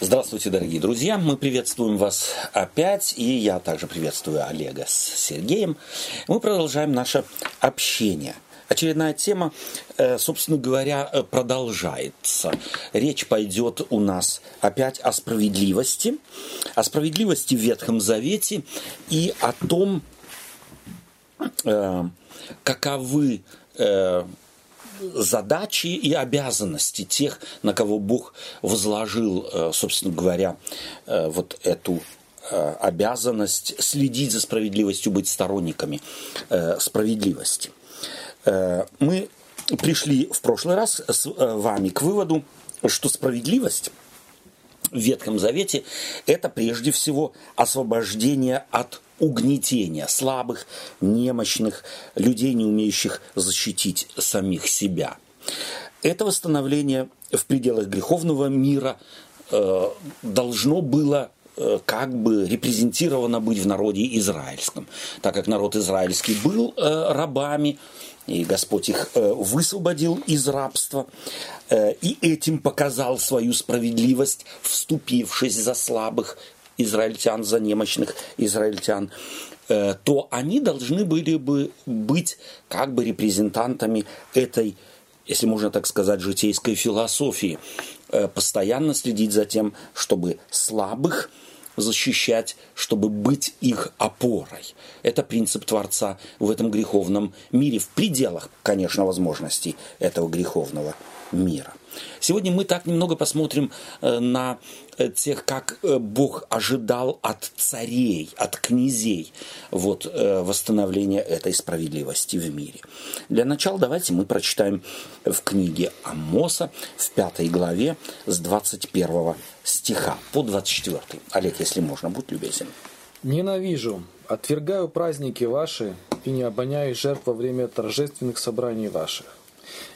Здравствуйте, дорогие друзья! Мы приветствуем вас опять, и я также приветствую Олега с Сергеем. Мы продолжаем наше общение. Очередная тема, э, собственно говоря, э, продолжается. Речь пойдет у нас опять о справедливости, о справедливости в Ветхом Завете и о том, э, каковы задачи и обязанности тех, на кого Бог возложил, э, собственно говоря, э, вот эту э, обязанность следить за справедливостью, быть сторонниками справедливости. Мы пришли в прошлый раз с вами к выводу, что справедливость в Ветхом Завете – это прежде всего освобождение от угнетения слабых, немощных, людей, не умеющих защитить самих себя. Это восстановление в пределах греховного мира э, должно было э, как бы репрезентировано быть в народе израильском, так как народ израильский был э, рабами, и Господь их э, высвободил из рабства, э, и этим показал свою справедливость, вступившись за слабых израильтян, за немощных израильтян, э, то они должны были бы быть как бы репрезентантами этой, если можно так сказать, житейской философии. Э, постоянно следить за тем, чтобы слабых защищать, чтобы быть их опорой. Это принцип Творца в этом греховном мире, в пределах, конечно, возможностей этого греховного мира. Сегодня мы так немного посмотрим э, на э, тех, как э, Бог ожидал от царей, от князей вот, восстановления этой справедливости в мире. Для начала давайте мы прочитаем в книге Амоса в пятой главе с 21 стиха по 24. Олег, если можно, будь любезен. «Ненавижу, отвергаю праздники ваши и не обоняю жертв во время торжественных собраний ваших.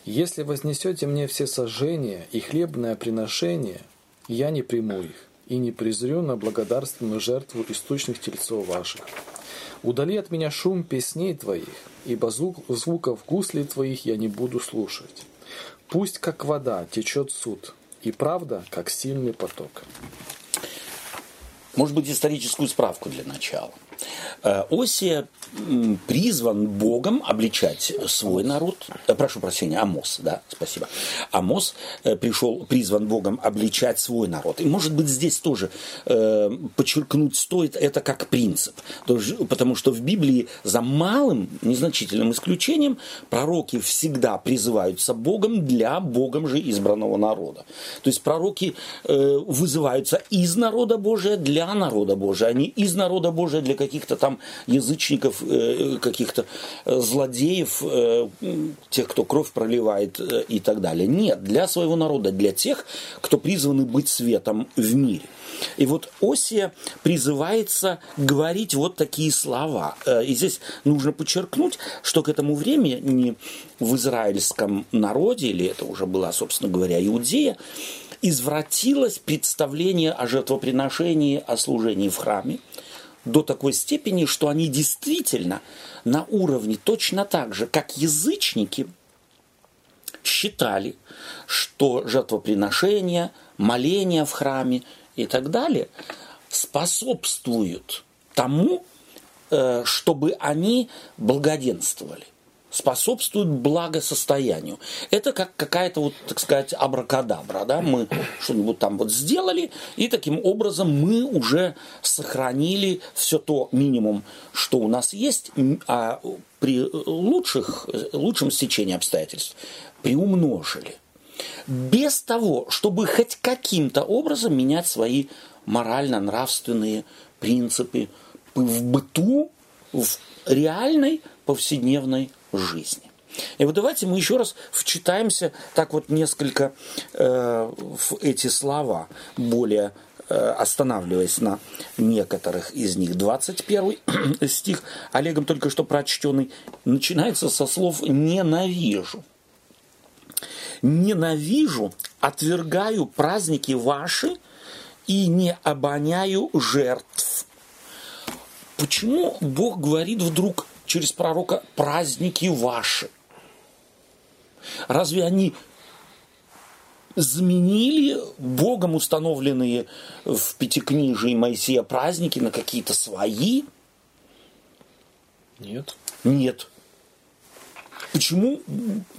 Если вознесете мне все сожжения и хлебное приношение, я не приму их и не презрю на благодарственную жертву источных тельцов ваших. Удали от меня шум песней твоих, ибо звук, звуков гуслей твоих я не буду слушать. Пусть как вода течет суд, и правда, как сильный поток. Может быть, историческую справку для начала. Э, Осия призван Богом обличать свой народ. Э, прошу прощения, Амос, да, спасибо. Амос э, пришел, призван Богом обличать свой народ. И, может быть, здесь тоже подчеркнуть стоит это как принцип. Потому что в Библии за малым, незначительным исключением пророки всегда призываются Богом для Богом же избранного народа. То есть пророки вызываются из народа Божия для народа Божия, а не из народа Божия для каких-то там язычников, э, каких-то э, злодеев, э, тех, кто кровь проливает и так далее. Нет, для своего народа, для тех, кто призваны быть светом в мире. И вот Осия призывается говорить вот такие слова. И здесь нужно подчеркнуть, что к этому времени в израильском народе, или это уже была, собственно говоря, Иудея, извратилось представление о жертвоприношении, о служении в храме до такой степени, что они действительно на уровне точно так же, как язычники, считали, что жертвоприношения, моления в храме и так далее способствуют тому, э, чтобы они благоденствовали способствует благосостоянию. Это как какая-то вот, так сказать, абракадабра, да, мы что-нибудь там вот сделали, и таким образом мы уже сохранили все то минимум, что у нас есть, а при лучших, лучшем стечении обстоятельств приумножили. Без того, чтобы хоть каким-то образом менять свои морально-нравственные принципы в быту, в реальной повседневной жизни. И вот давайте мы еще раз вчитаемся так вот несколько э, в эти слова, более э, останавливаясь на некоторых из них. 21 стих, Олегом только что прочтенный, начинается со слов «ненавижу». «Ненавижу, отвергаю праздники ваши и не обоняю жертв». Почему Бог говорит вдруг через пророка праздники ваши. Разве они заменили Богом установленные в Пятикнижии Моисея праздники на какие-то свои? Нет. Нет. Почему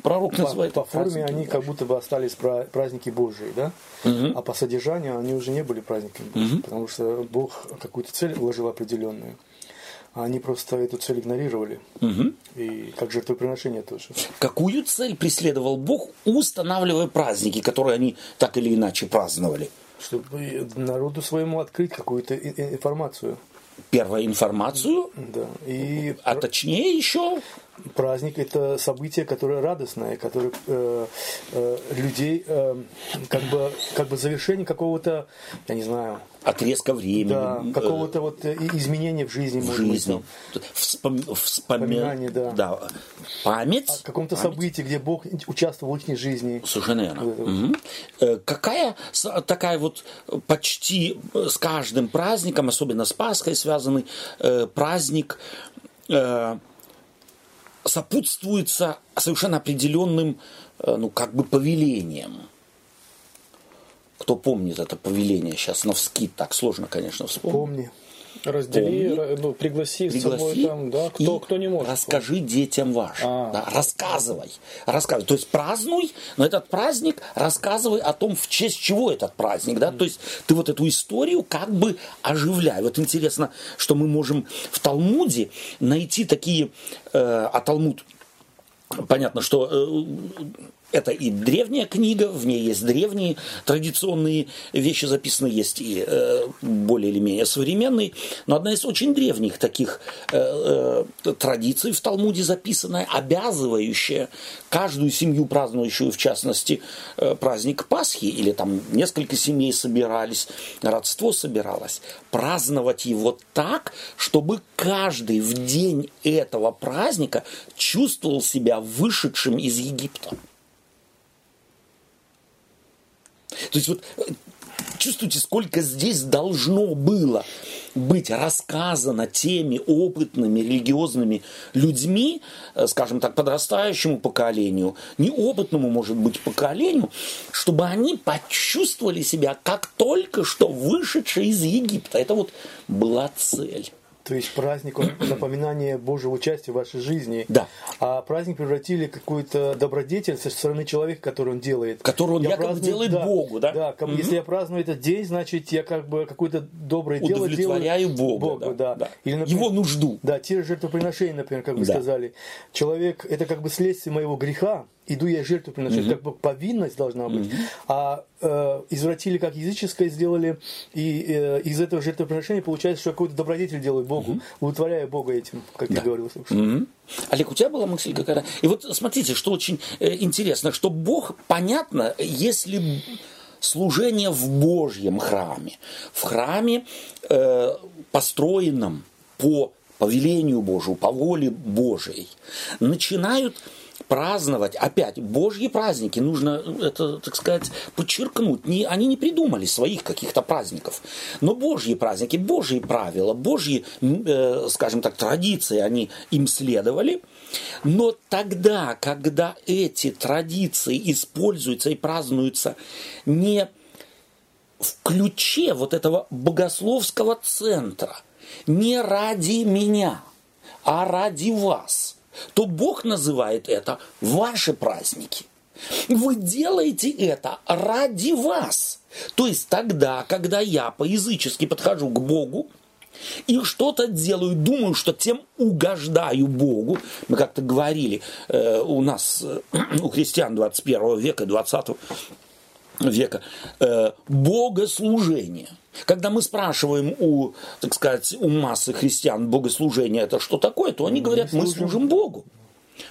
пророк По, называет по их форме праздники они как будто бы остались пра- праздники Божьи, да? А по содержанию они уже не были праздниками Божьими, потому что Бог какую-то цель вложил определенную. А они просто эту цель игнорировали. И как жертвоприношение тоже. Какую цель преследовал Бог, устанавливая праздники, которые они так или иначе праздновали? Чтобы народу своему открыть какую-то информацию. Первая информацию, Да. И а точнее еще праздник это событие, которое радостное, которое э, э, людей э, как бы как бы завершение какого-то, я не знаю, отрезка времени, да, э, какого-то вот э, изменения в жизни, в быть, жизни. там, Вспом- Вспоминание, вспоми- да. Память. о каком-то память. событии, где Бог участвовал в их жизни. Совершенно верно. Вот. Э, Какая такая вот почти с каждым праздником, особенно с Пасхой связанный праздник, сопутствуется совершенно определенным, э, ну, как бы повелением. Кто помнит это повеление сейчас на вскид, так сложно, конечно, вспомнить. Помни. Раздели, Помни. ра- ну, пригласи, с собой Пригласи там, да, кто, кто не может. Расскажи детям вашим. А. да, рассказывай. Рассказывай. То есть празднуй, но этот праздник рассказывай о том, в честь чего этот праздник. Да? То есть ты вот эту историю как бы оживляй. Вот интересно, что мы можем в Талмуде найти такие, э, а Талмуд Понятно, что э, это и древняя книга, в ней есть древние традиционные вещи записаны, есть и э, более или менее современные, но одна из очень древних таких э, э, традиций в Талмуде записанная, обязывающая каждую семью, празднующую в частности э, праздник Пасхи, или там несколько семей собирались, родство собиралось, праздновать его так, чтобы каждый в день этого праздника чувствовал себя вышедшим из Египта. То есть вот э, чувствуете, сколько здесь должно было быть рассказано теми опытными религиозными людьми, э, скажем так, подрастающему поколению, неопытному, может быть, поколению, чтобы они почувствовали себя как только что вышедшие из Египта. Это вот была цель. То есть праздник, напоминание Божьего участия в вашей жизни. Да. А праздник превратили в какую-то добродетельность со стороны человека, который он делает. Которую он Я якобы делает Богу, да? Да, бы, если я праздную этот день, значит, я как бы какое-то доброе дело делаю. Бога, да, да. да. Или, например, Его нужду. Да, те же жертвоприношения, например, как вы Да. сказали. Человек, это как бы следствие моего греха, иду я жертву приносить, как бы повинность должна быть. А э, извратили как языческое сделали, и э, из этого жертвоприношения получается, что какой-то добродетель делают Богу, удовлетворяя Бога этим, как я говорил. Мгм. Олег, у тебя была мысль какая-то? И вот смотрите, что очень э, интересно, что Бог, понятно, если служение в Божьем храме, в храме, э, построенном по повелению Божию, по воле Божией, начинают праздновать, опять, Божьи праздники, нужно это, так сказать, подчеркнуть, не, они не придумали своих каких-то праздников, но Божьи праздники, Божьи правила, Божьи, э, скажем так, традиции, они им следовали, но тогда, когда эти традиции используются и празднуются не в ключе вот этого богословского центра, не ради меня, а ради вас, то Бог называет это ваши праздники. Вы делаете это ради вас. То есть тогда, когда я по-язычески подхожу к Богу, и что-то делаю, думаю, что тем угождаю Богу. Мы как-то говорили, э, у нас, э, у христиан 21 века, 20 века, э, богослужение. Когда мы спрашиваем у, так сказать, у массы христиан богослужение это что такое, то они говорят, мы служим Богу.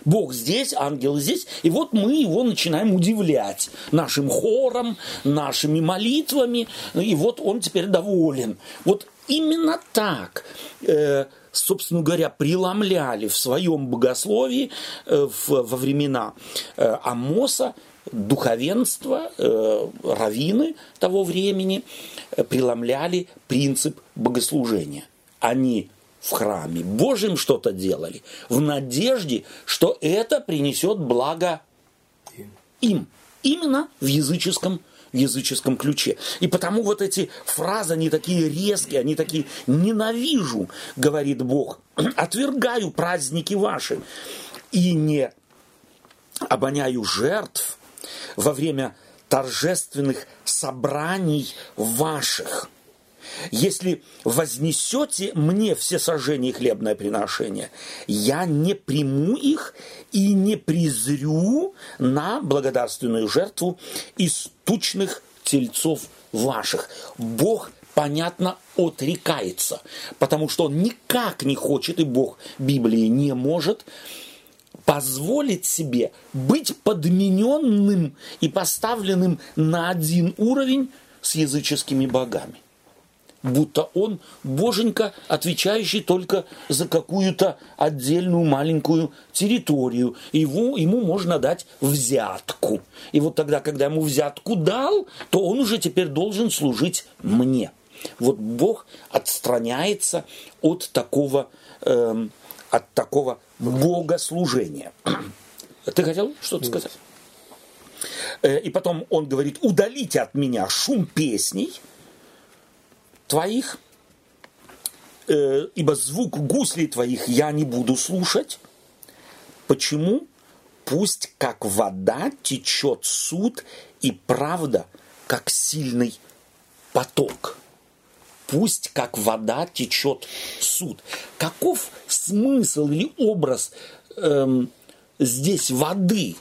Бог здесь, ангел здесь, и вот мы его начинаем удивлять нашим хором, нашими молитвами, и вот он теперь доволен. Вот именно так, э, собственно говоря, преломляли в своем богословии э, в- во времена э, Амоса духовенство, э, раввины того времени э, преломляли принцип богослужения. Они в храме Божьем что-то делали, в надежде, что это принесет благо им. именно в языческом в языческом ключе. И потому вот эти фразы, они такие резкие, они такие «ненавижу», говорит Бог, «отвергаю праздники ваши и не обоняю жертв во время торжественных собраний ваших. Если вознесете мне все сожжения и хлебное приношение, я не приму их и не презрю на благодарственную жертву из тучных тельцов ваших. Бог понятно, отрекается, потому что он никак не хочет, и Бог Библии не может позволить себе быть подмененным и поставленным на один уровень с языческими богами. Будто он боженька, отвечающий только за какую-то отдельную маленькую территорию. Его, ему можно дать взятку. И вот тогда, когда ему взятку дал, то он уже теперь должен служить мне. Вот Бог отстраняется от такого, э, от такого богослужения. Ты хотел что-то сказать? Э, и потом он говорит, удалите от меня шум песней твоих, э, ибо звук гуслей твоих я не буду слушать. Почему? Пусть как вода течет суд и правда, как сильный поток пусть как вода течет суд. Каков смысл или образ эм, здесь воды?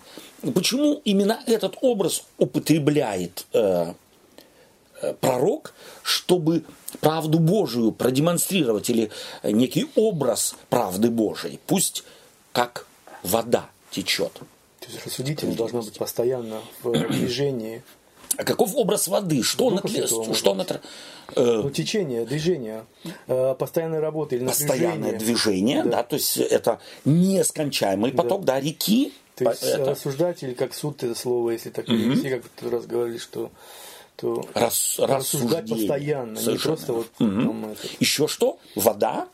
Почему именно этот образ употребляет э, э, пророк, чтобы правду Божию продемонстрировать или некий образ правды Божией? Пусть как вода течет. То есть рассудительность должна быть постоянно в движении а каков образ воды? Что, Духа на, Святого, что на, Ну, течение, движение, э, постоянная работа или постоянное движение, да. Да. то есть это нескончаемый поток, да, реки. То есть это рассуждатель, как суд это слово, если так перевести, как в тот раз говорили, что то рас, рассуждать постоянно, не Совершенно просто вот Мгм. там это. Еще что? Вода.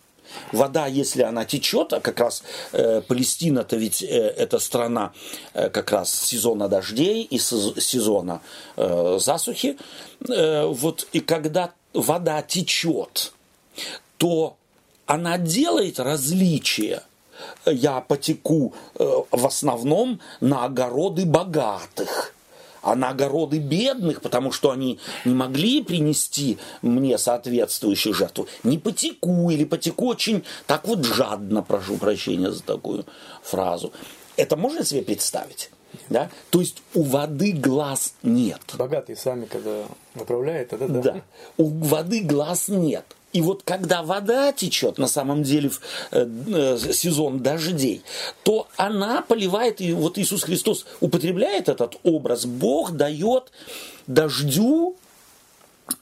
Вода, если она течет, а как раз э, Палестина-то ведь э, это страна э, как раз сезона дождей и сез- сезона э, засухи, э, вот и когда вода течет, то она делает различия. Я потеку э, в основном на огороды богатых а на огороды бедных, потому что они не могли принести мне соответствующую жертву, не потеку или потеку очень так вот жадно, прошу прощения за такую фразу. Это можно себе представить? Да? То есть у воды глаз нет. Богатые сами, когда направляют, тогда да. Да. У воды глаз нет. И вот когда вода течет, на самом деле в э, э, сезон дождей, то она поливает, и вот Иисус Христос употребляет этот образ. Бог дает дождю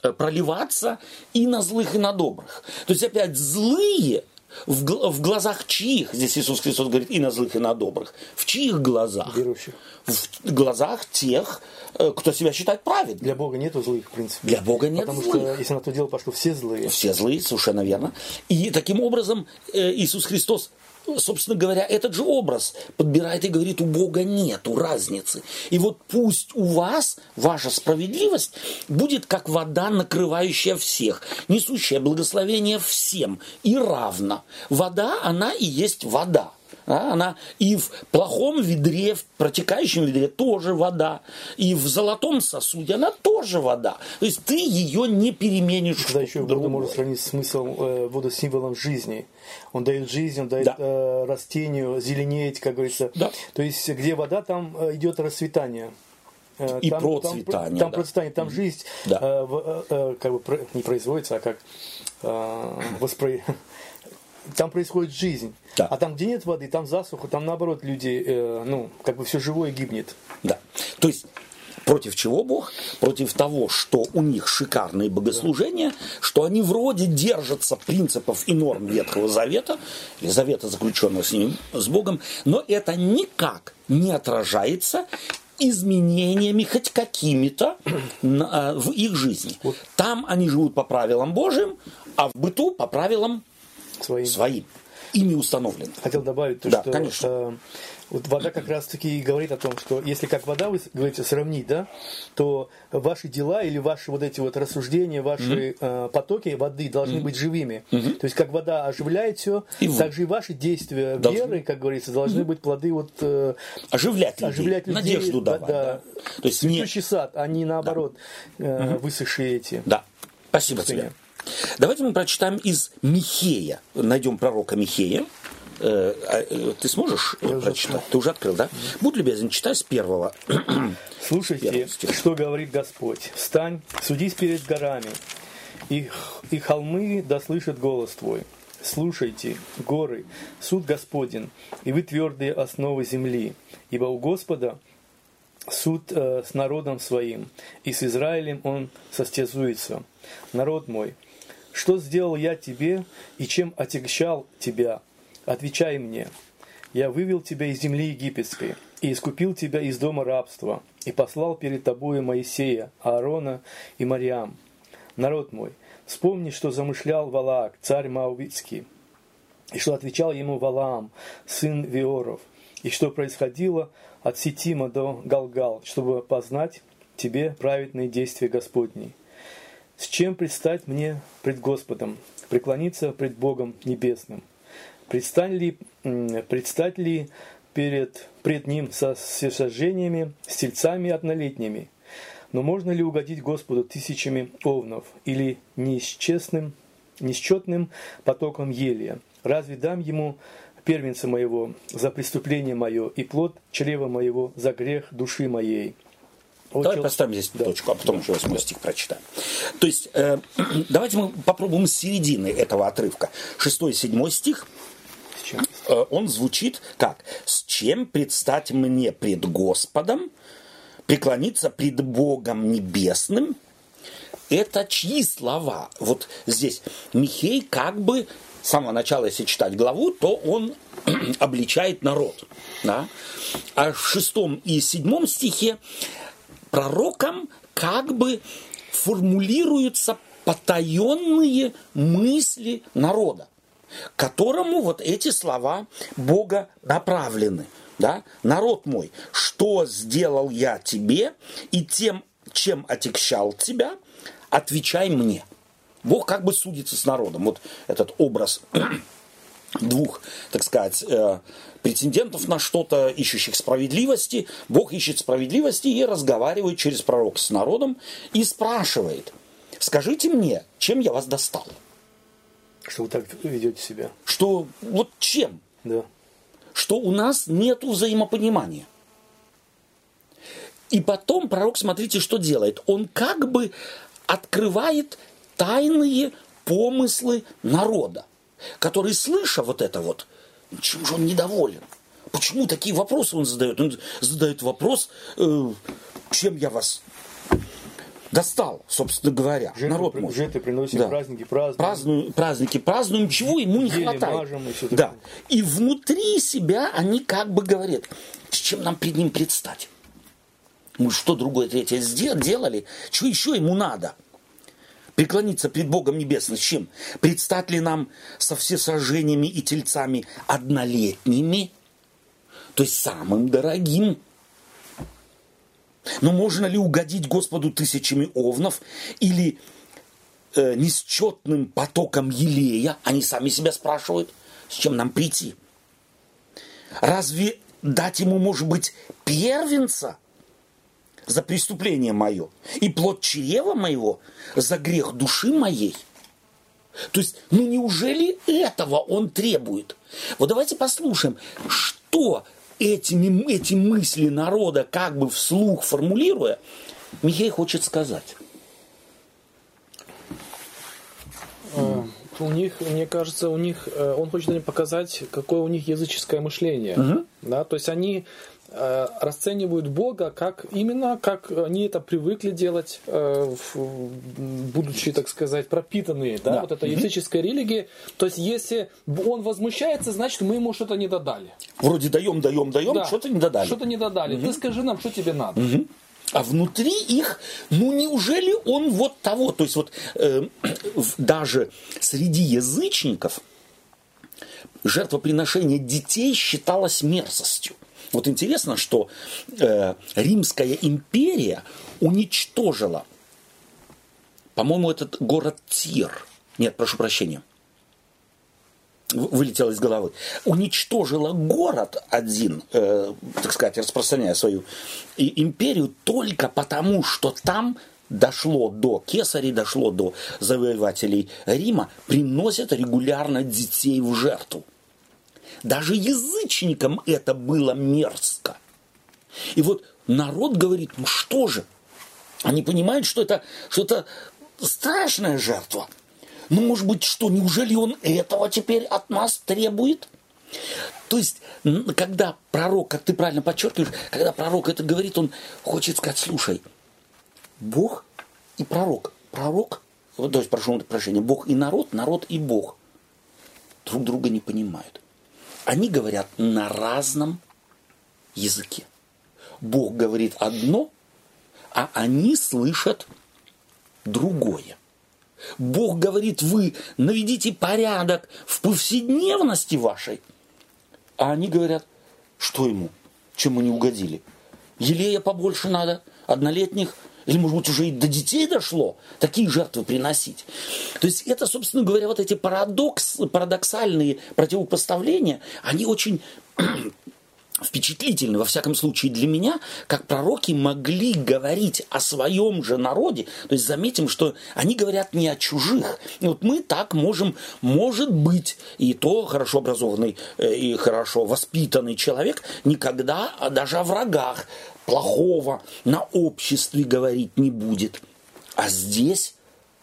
э, проливаться и на злых, и на добрых. То есть опять злые в, гл- в глазах чьих, здесь Иисус Христос говорит, и на злых, и на добрых, в чьих глазах? Верующих. В глазах тех, э, кто себя считает праведным. Для Бога нету злых, в принципе. Для Бога нет Потому злых. что если на то дело пошло, все злые. Все злые, совершенно верно. И таким образом э, Иисус Христос, собственно говоря, этот же образ подбирает и говорит, у Бога нету разницы. И вот пусть у вас ваша справедливость будет как вода, накрывающая всех, несущая благословение всем и равно. Вода, она и есть вода. А, она и в плохом ведре, в протекающем ведре тоже вода. И в золотом сосуде она тоже вода. То есть ты ее не переменишь. Тогда еще воду другое. можно сравнить с смыслом, э, воду с символом жизни. Он дает жизнь, он дает Да. э, растению зеленеть, как говорится. Да. То есть, где вода, там э, идет расцветание. Э, И там, процветание, Там, там да. процветание, там жизнь Да. э, э, э, как бы не производится, а как э, воспро- Там происходит жизнь. Да. А там, где нет воды, там засуха, там наоборот люди, э, ну, как бы все живое гибнет. Да. То есть против чего Бог? Против того, что у них шикарные богослужения, что они вроде держатся принципов и норм Ветхого Завета, или Завета, заключенного с ним, с Богом, но это никак не отражается изменениями хоть какими-то на- в их жизни. Там они живут по правилам Божьим, а в быту по правилам Своим. своим. ими установлены. Хотел добавить то, Да, что конечно. э, вот вода как раз таки и говорит о том, что если как вода, вы говорите, сравнить, да, то ваши дела или ваши вот эти вот рассуждения, ваши э, потоки воды должны быть живыми. То есть как вода оживляет все, И так же и ваши действия Должны. веры, как говорится, должны быть плоды вот э, Оживлять людей, оживлять людей, надежду да, давать. да. да. То есть не... сад, а не наоборот э, высохшие эти. Да, спасибо тебе. Давайте мы прочитаем из Михея. Найдем пророка Михея. Э, а, э, Ты сможешь уже прочитать? Ты уже открыл, да? Будь любезен, читай с первого. Слушайте, стих. что говорит Господь. Встань, судись перед горами, и, и холмы да слышат голос твой. Слушайте, горы, суд Господен, и вы твердые основы земли, ибо у Господа суд э, с народом своим, и с Израилем он состязуется. Народ мой, что сделал я тебе, и чем отягчал тебя? Отвечай мне. Я вывел тебя из земли египетской, и искупил тебя из дома рабства, и послал перед тобою Моисея, Аарона и Мариам. Народ мой, вспомни, что замышлял Валаак, царь Маувицкий, и что отвечал ему Валаам, сын Виоров, и что происходило от Ситима до Галгал, чтобы познать тебе праведные действия Господней. С чем предстать мне пред Господом, преклониться пред Богом Небесным? Предстань ли, предстать ли перед, пред Ним со всесожжениями, с тельцами однолетними? Но можно ли угодить Господу тысячами овнов или неисчестным, несчетным потоком елия? Разве дам Ему первенца моего за преступление мое и плод чрева моего за грех души моей? Давай поставим здесь Да. точку, а потом еще восьмой стих прочитаем. То есть, э, давайте мы попробуем с середины этого отрывка. Шестой и седьмой стих, э, он звучит как «С чем предстать мне пред Господом, преклониться пред Богом Небесным?» Это чьи слова? Вот здесь Михей как бы с самого начала, если читать главу, то он обличает народ. Да? А в шестом и седьмом стихе пророком как бы формулируются потаенные мысли народа, которому вот эти слова Бога направлены. Да? Народ мой, что сделал я тебе и тем, чем отягчал тебя, отвечай мне. Бог как бы судится с народом. Вот этот образ двух, так сказать, э, претендентов на что-то, ищущих справедливости. Бог ищет справедливости и разговаривает через пророка с народом и спрашивает, скажите мне, чем я вас достал? Что вы так ведете себя? Что, вот чем? Да. Что у нас нет взаимопонимания. И потом пророк, смотрите, что делает. Он как бы открывает тайные помыслы народа, который, слыша вот это вот, чем же он недоволен? Почему такие вопросы он задает? Он задает вопрос, э, чем я вас достал, собственно говоря, Жертвы, народ мой. жертвы приносим, Да. праздники празднуем. Празднуем, праздники празднуем, чего ему не хватает. мажем и всё да. такое. И внутри себя они как бы говорят, с чем нам перед ним предстать? Мы что другое третье сдел- делали? Что еще ему надо? Преклониться пред Богом Небесным с чем? Предстать ли нам со всесожжениями и тельцами однолетними? То есть самым дорогим. Но можно ли угодить Господу тысячами овнов или э, несчетным потоком елея? Они сами себя спрашивают, с чем нам прийти. Разве дать ему, может быть, первенца за преступление мое и плод чрева моего за грех души моей? То есть, ну неужели этого он требует? Вот давайте послушаем, что этими, эти мысли народа как бы вслух формулируя, Михей хочет сказать. Э, У них, мне кажется, у них, э, он хочет показать, какое у них языческое мышление. Да? То есть они расценивают Бога как именно, как они это привыкли делать, э, будучи, так сказать, пропитанные. Да? Да. Вот это языческая религия. То есть если он возмущается, значит мы ему что-то не додали. Вроде даем, даем, даем, Да. что-то не додали. Что-то не додали. Ты скажи нам, что тебе надо. А внутри их, ну неужели он вот того, то есть вот э, даже среди язычников жертвоприношение детей считалось мерзостью. Вот интересно, что э, Римская империя уничтожила, по-моему, этот город Тир. Нет, прошу прощения. Вылетело из головы. Уничтожила город один, э, так сказать, распространяя свою и империю только потому, что там дошло до кесарей, дошло до завоевателей Рима, приносят регулярно детей в жертву. Даже язычникам это было мерзко. И вот народ говорит, ну что же, они понимают, что это, что это страшная жертва. Ну, может быть, что, неужели он этого теперь от нас требует? То есть, когда пророк, как ты правильно подчеркиваешь, когда пророк это говорит, он хочет сказать, слушай, Бог и пророк, пророк, то есть, прошу прощения, Бог и народ, народ и Бог друг друга не понимают. Они говорят на разном языке. Бог говорит одно, а они слышат другое. Бог говорит, вы наведите порядок в повседневности вашей. А они говорят, что ему, чем мы не угодили. Елея побольше надо, однолетних, или, может быть, уже и до детей дошло, такие жертвы приносить. То есть это, собственно говоря, вот эти парадокс, парадоксальные противопоставления, они очень впечатлительны, во всяком случае для меня, как пророки могли говорить о своем же народе. То есть заметим, что они говорят не о чужих. И вот мы так можем, может быть, и то хорошо образованный э, и хорошо воспитанный человек никогда даже о врагах плохого на обществе говорить не будет. А здесь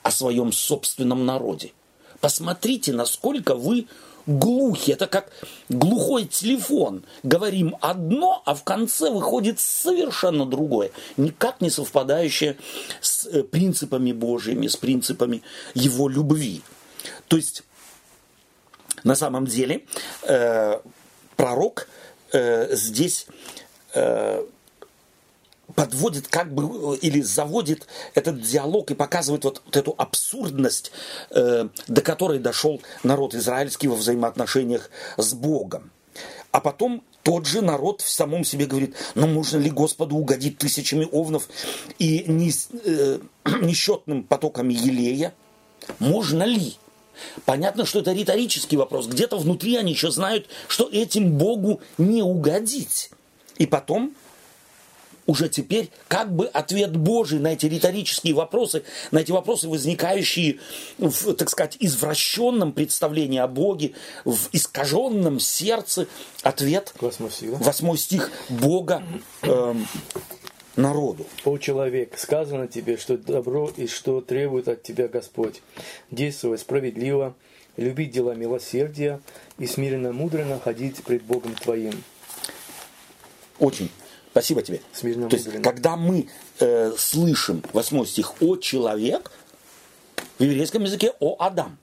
о своем собственном народе. Посмотрите, насколько вы глухи. Это как глухой телефон. Говорим одно, а в конце выходит совершенно другое. Никак не совпадающее с э, принципами Божьими, с принципами Его любви. То есть, на самом деле, э, пророк э, здесь э, подводит как бы или заводит этот диалог и показывает вот, вот эту абсурдность, э, до которой дошел народ израильский во взаимоотношениях с Богом. А потом тот же народ в самом себе говорит, ну можно ли Господу угодить тысячами овнов и не, э, несчетным потоками елея? Можно ли? Понятно, что это риторический вопрос. Где-то внутри они еще знают, что этим Богу не угодить. И потом уже теперь как бы ответ Божий на эти риторические вопросы, на эти вопросы, возникающие в, так сказать, извращенном представлении о Боге, в искаженном сердце, ответ, восьмой стих, да? восьмой стих Бога эм, народу. О человек, сказано тебе, что добро и что требует от тебя Господь. Действовать справедливо, любить дела милосердия и смиренно мудро находить пред Богом твоим. Очень Спасибо тебе. Смиренно То есть, когда мы э, слышим восьмой стих «О человек», в еврейском языке «О Адам».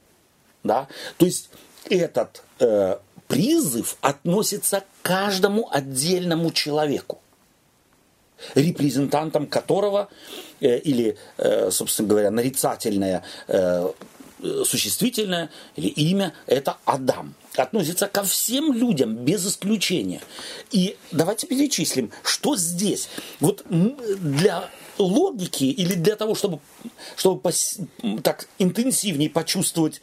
Да? То есть, этот э, призыв относится к каждому отдельному человеку репрезентантом которого, э, или, э, собственно говоря, нарицательное э, существительное или имя – это Адам относится ко всем людям без исключения. И давайте перечислим, что здесь. Вот для логики или для того, чтобы, чтобы пос, так интенсивнее почувствовать,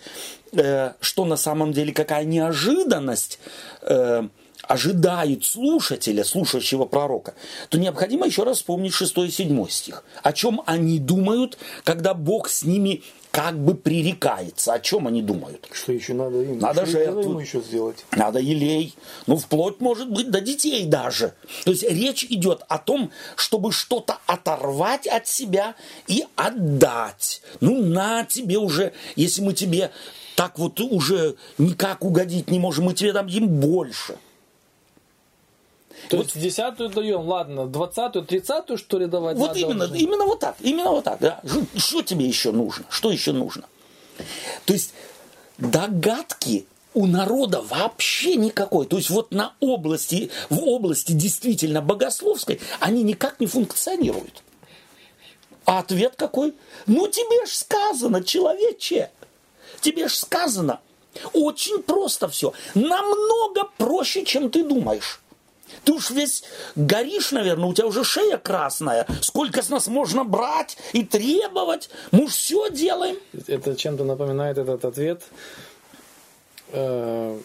э, что на самом деле какая неожиданность э, ожидает слушателя, слушающего пророка, то необходимо еще раз вспомнить 6 и 7 стих. О чем они думают, когда Бог с ними как бы пререкается. О чем они думают? Что еще надо им? Надо что жертву. ему еще сделать? Надо елей. Ну, вплоть, может быть, до детей даже. То есть речь идет о том, чтобы что-то оторвать от себя и отдать. Ну, на тебе уже, если мы тебе так вот уже никак угодить не можем, мы тебе дадим больше. То вот. есть десятую даем, ладно, двадцатую, тридцатую, что ли, давать Вот именно, уже? именно вот так, именно вот так. Да. Что тебе еще нужно? Что еще нужно? То есть догадки у народа вообще никакой. То есть вот на области, в области действительно богословской они никак не функционируют. А ответ какой? Ну тебе ж сказано, человече, тебе ж сказано, Очень просто все. Намного проще, чем ты думаешь. Ты уж весь горишь, наверное, у тебя уже шея красная. Сколько с нас можно брать и требовать? Мы все делаем. Это чем-то напоминает этот ответ, э,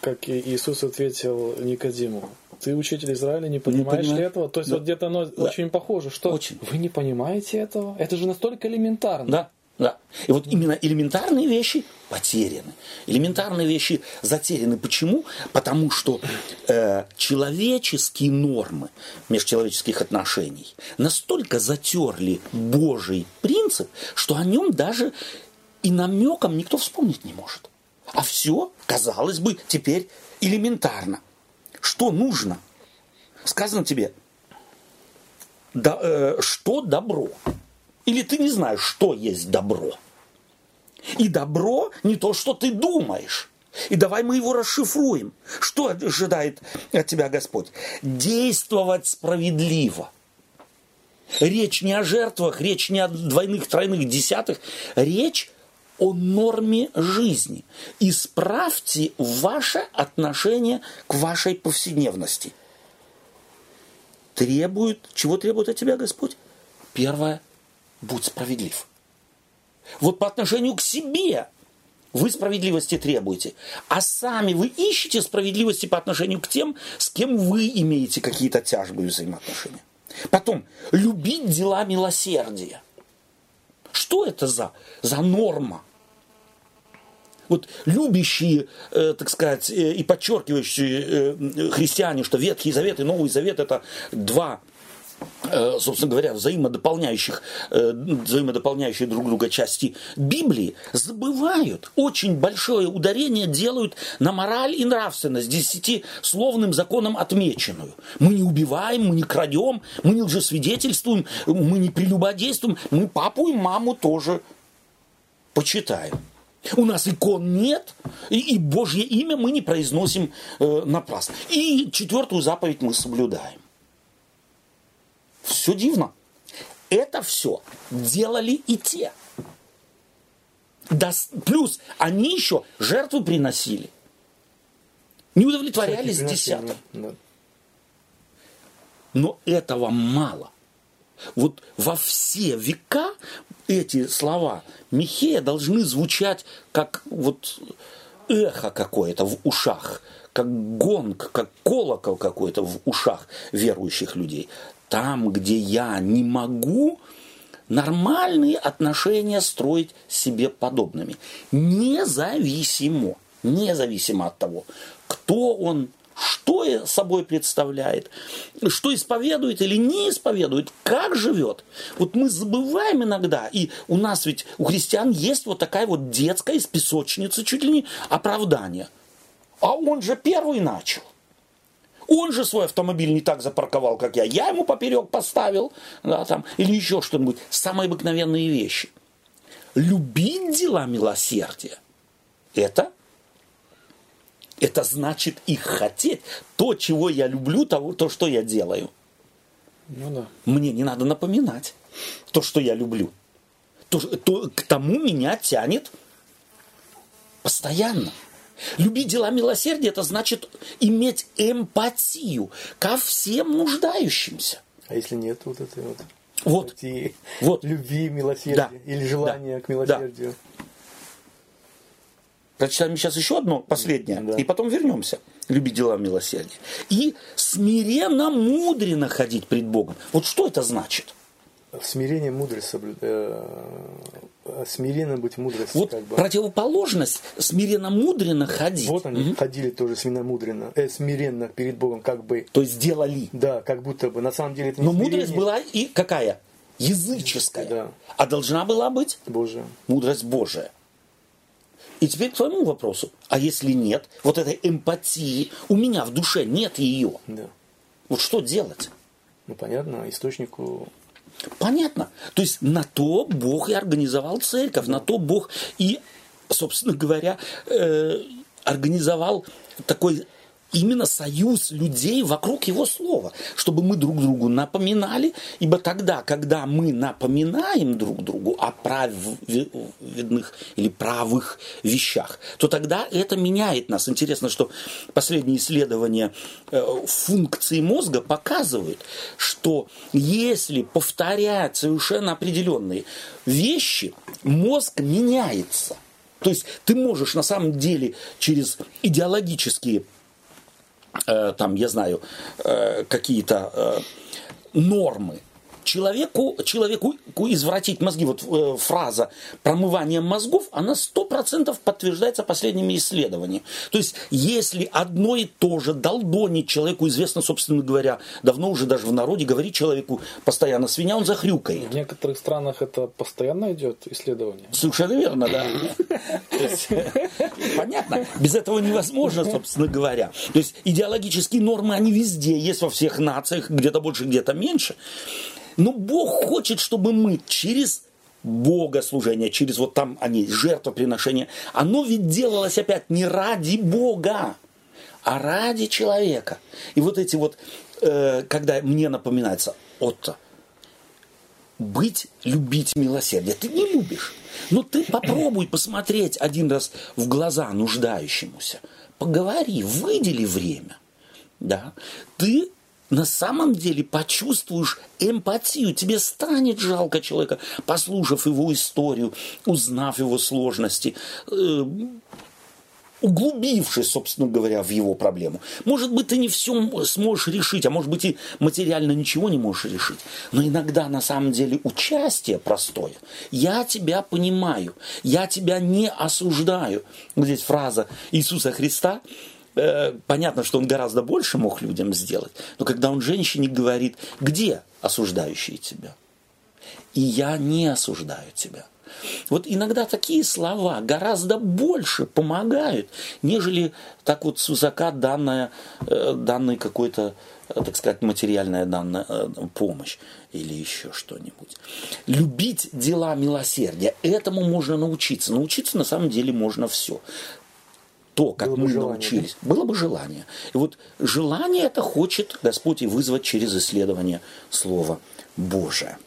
как Иисус ответил Никодиму. Ты учитель Израиля, не понимаешь понимаю. ли этого? То есть Да. вот где-то оно очень похоже. Что Очень. вы не понимаете этого? Это же настолько элементарно. Да, да. И вот именно элементарные вещи потеряны. Элементарные вещи затеряны. Почему? Потому что э, человеческие нормы межчеловеческих отношений настолько затерли Божий принцип, что о нем даже и намеком никто вспомнить не может. А все, казалось бы, теперь элементарно. Что нужно? Сказано тебе, да, э, что добро. Или ты не знаешь, что есть добро. И добро не то, что ты думаешь. И давай мы его расшифруем. Что ожидает от тебя Господь? Действовать справедливо. Речь не о жертвах, речь не о двойных, тройных, десятых. Речь о норме жизни. Исправьте ваше отношение к вашей повседневности. Требует, чего требует от тебя Господь? Первое, будь справедлив. Вот по отношению к себе вы справедливости требуете, а сами вы ищете справедливости по отношению к тем, с кем вы имеете какие-то тяжбы и взаимоотношения. Потом, любить дела милосердия. Что это за, за норма? Вот любящие, э, так сказать, э, и подчеркивающие э, христиане, что Ветхий Завет и Новый Завет это два э, собственно говоря, взаимодополняющих, э, взаимодополняющие друг друга части Библии, забывают, очень большое ударение делают на мораль и нравственность, десятисловным законом отмеченную. Мы не убиваем, мы не крадем, мы не лжесвидетельствуем, мы не прелюбодействуем, мы папу и маму тоже почитаем. У нас икон нет, и, и Божье имя мы не произносим э, напрасно. И четвертую заповедь мы соблюдаем. Все дивно. Это все делали и те. Да, плюс они еще жертву приносили. Не удовлетворялись десятым. да. Но этого мало. Вот во все века эти слова Михея должны звучать как вот эхо какое-то в ушах, как гонг, как колокол какой-то в ушах верующих людей. Там, где я не могу нормальные отношения строить себе подобными. Независимо, независимо от того, кто он, что собой представляет, что исповедует или не исповедует, как живет. Вот мы забываем иногда, и у нас ведь, у христиан есть вот такая вот детская из песочницы, чуть ли не оправдание. А он же первый начал. Он же свой автомобиль не так запарковал, как я. Я ему поперек поставил, да, там, или еще что-нибудь. Самые обыкновенные вещи. Любить дела милосердия – это это значит их хотеть. То, чего я люблю, того, то, что я делаю. Ну да. Мне не надо напоминать то, что я люблю. То, то, к тому меня тянет постоянно. Любить дела милосердия – это значит иметь эмпатию ко всем нуждающимся. А если нет вот этой вот, Вот. эти Вот. любви, милосердия Да. или желания Да. к милосердию? Прочитаем сейчас еще одно, последнее, Да. и потом вернемся. Любить дела милосердия. И смиренно, мудренно ходить пред Богом. Вот что это значит? В смирении мудрость соблюдать. смиренно быть мудрость. Вот как бы. противоположность смиренно, мудренно ходить. Вот они ходили тоже смиренно, э, смиренно перед Богом, как бы, То есть делали. да, как будто бы, на самом деле это не Но мудрость смирение была и какая? Языческая. Да. А должна была быть Божие. мудрость Божия. И теперь к твоему вопросу. А если нет, вот этой эмпатии, у меня в душе нет ее. Да. Вот что делать? Ну, понятно, источнику Понятно. То есть на то Бог и организовал церковь, на то Бог и, собственно говоря, э, организовал такой именно союз людей вокруг его слова, чтобы мы друг другу напоминали, ибо тогда, когда мы напоминаем друг другу о праведных или правых вещах, то тогда это меняет нас. Интересно, что последние исследования э, функции мозга показывают, что если повторять совершенно определенные вещи, мозг меняется. То есть ты можешь на самом деле через идеологические, там, я знаю, э, какие-то э, нормы человеку, человеку извратить мозги, вот э, фраза промывание мозгов, она сто процентов подтверждается последними исследованиями. То есть, если одно и то же долдонить человеку, известно, собственно говоря, давно уже даже в народе, говорит человеку постоянно свинья, он захрюкает. В некоторых странах это постоянно идет исследование. Совершенно верно, да. Понятно. Без этого невозможно, собственно говоря. То есть, идеологические нормы, они везде есть во всех нациях, где-то больше, где-то меньше. Но Бог хочет, чтобы мы через богослужение, через вот там они, жертвоприношения, оно ведь делалось опять не ради Бога, а ради человека. И вот эти вот, э, когда мне напоминается, Отто, быть, любить милосердие. Ты не любишь. Но ты попробуй посмотреть один раз в глаза нуждающемуся. Поговори, выдели время. Да? Ты на самом деле почувствуешь эмпатию, тебе станет жалко человека, послушав его историю, узнав его сложности, э, углубившись, собственно говоря, в его проблему. Может быть, ты не все сможешь решить, а может быть, и материально ничего не можешь решить. Но иногда, на самом деле, участие простое. Я тебя понимаю, я тебя не осуждаю. Здесь фраза Иисуса Христа – Э, понятно, что он гораздо больше мог людям сделать, но когда он женщине говорит, где осуждающие тебя? И я не осуждаю тебя. Вот иногда такие слова гораздо больше помогают, нежели так вот с высока данная, э, данная какой-то, э, так сказать, материальная данная помощь или еще что-нибудь. Любить дела милосердия, этому можно научиться. Научиться на самом деле можно все то, как было мы желание, научились, да? было бы желание. И вот желание это хочет Господь и вызвать через исследование Слова Божия.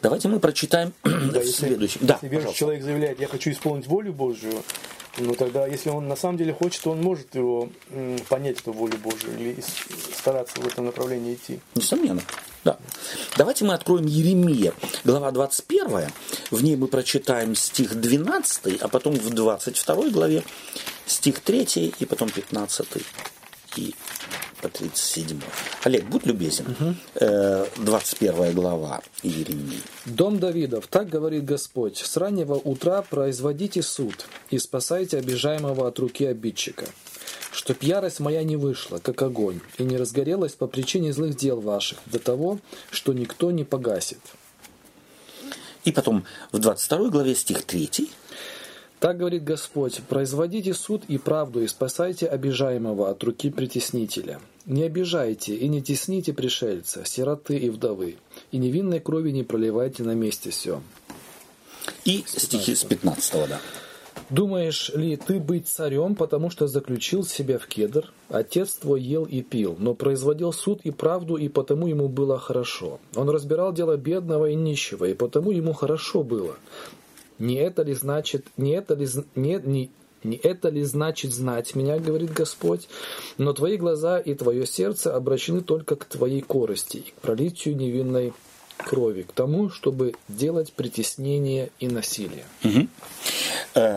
Давайте мы прочитаем да, следующий. Если, да, если человек заявляет, я хочу исполнить волю Божию, ну тогда, если он на самом деле хочет, то он может его понять эту волю Божию или стараться в этом направлении идти. Несомненно. Да. Давайте мы откроем Еремия, глава 21. В ней мы прочитаем стих 12, а потом в 22 главе стих 3 и потом 15 и по 37. Олег, будь любезен. Угу. 21 глава Иеремии. Дом Давидов, так говорит Господь, с раннего утра производите суд и спасайте обижаемого от руки обидчика чтоб ярость моя не вышла, как огонь, и не разгорелась по причине злых дел ваших, до того, что никто не погасит. И потом в 22 главе стих 3. Так говорит Господь, производите суд и правду, и спасайте обижаемого от руки притеснителя. Не обижайте и не тесните пришельца, сироты и вдовы, и невинной крови не проливайте на месте все. И стихи с 15, да. Думаешь ли ты быть царем, потому что заключил себя в кедр? Отец твой ел и пил, но производил суд и правду, и потому ему было хорошо. Он разбирал дело бедного и нищего, и потому ему хорошо было. Не это ли значит, не это ли, не, не, не это ли значит знать меня, говорит Господь? Но твои глаза и твое сердце обращены только к твоей корости и к пролитию невинной крови, к тому, чтобы делать притеснение и насилие. Угу.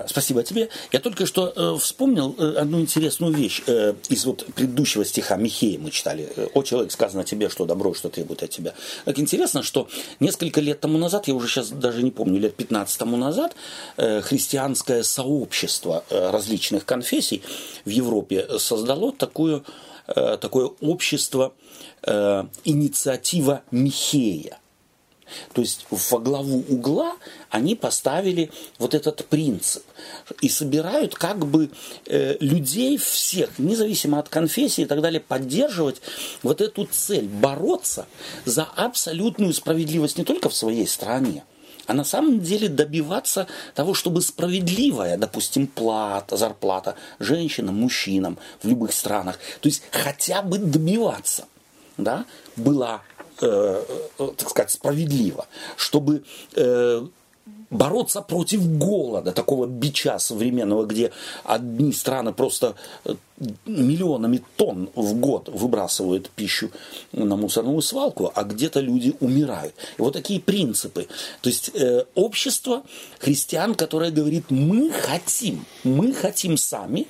Спасибо тебе. Я только что э, вспомнил э, одну интересную вещь из вот предыдущего стиха Михея мы читали. «О, человек, сказано тебе, что добро, что требует от тебя». Так интересно, что несколько лет тому назад, я уже сейчас даже не помню, лет 15 тому назад, христианское сообщество различных конфессий в Европе создало такую, такое общество «Инициатива Михея». То есть во главу угла они поставили вот этот принцип и собирают как бы э, людей всех, независимо от конфессии и так далее, поддерживать вот эту цель, бороться за абсолютную справедливость не только в своей стране, а на самом деле добиваться того, чтобы справедливая, допустим, плата, зарплата женщинам, мужчинам в любых странах, то есть хотя бы добиваться, да, была э, э, так сказать, справедлива, чтобы э, бороться против голода, такого бича современного, где одни страны просто миллионами тонн в год выбрасывают пищу на мусорную свалку, а где-то люди умирают. И вот такие принципы. То есть э, общество христиан, которое говорит, мы хотим, мы хотим сами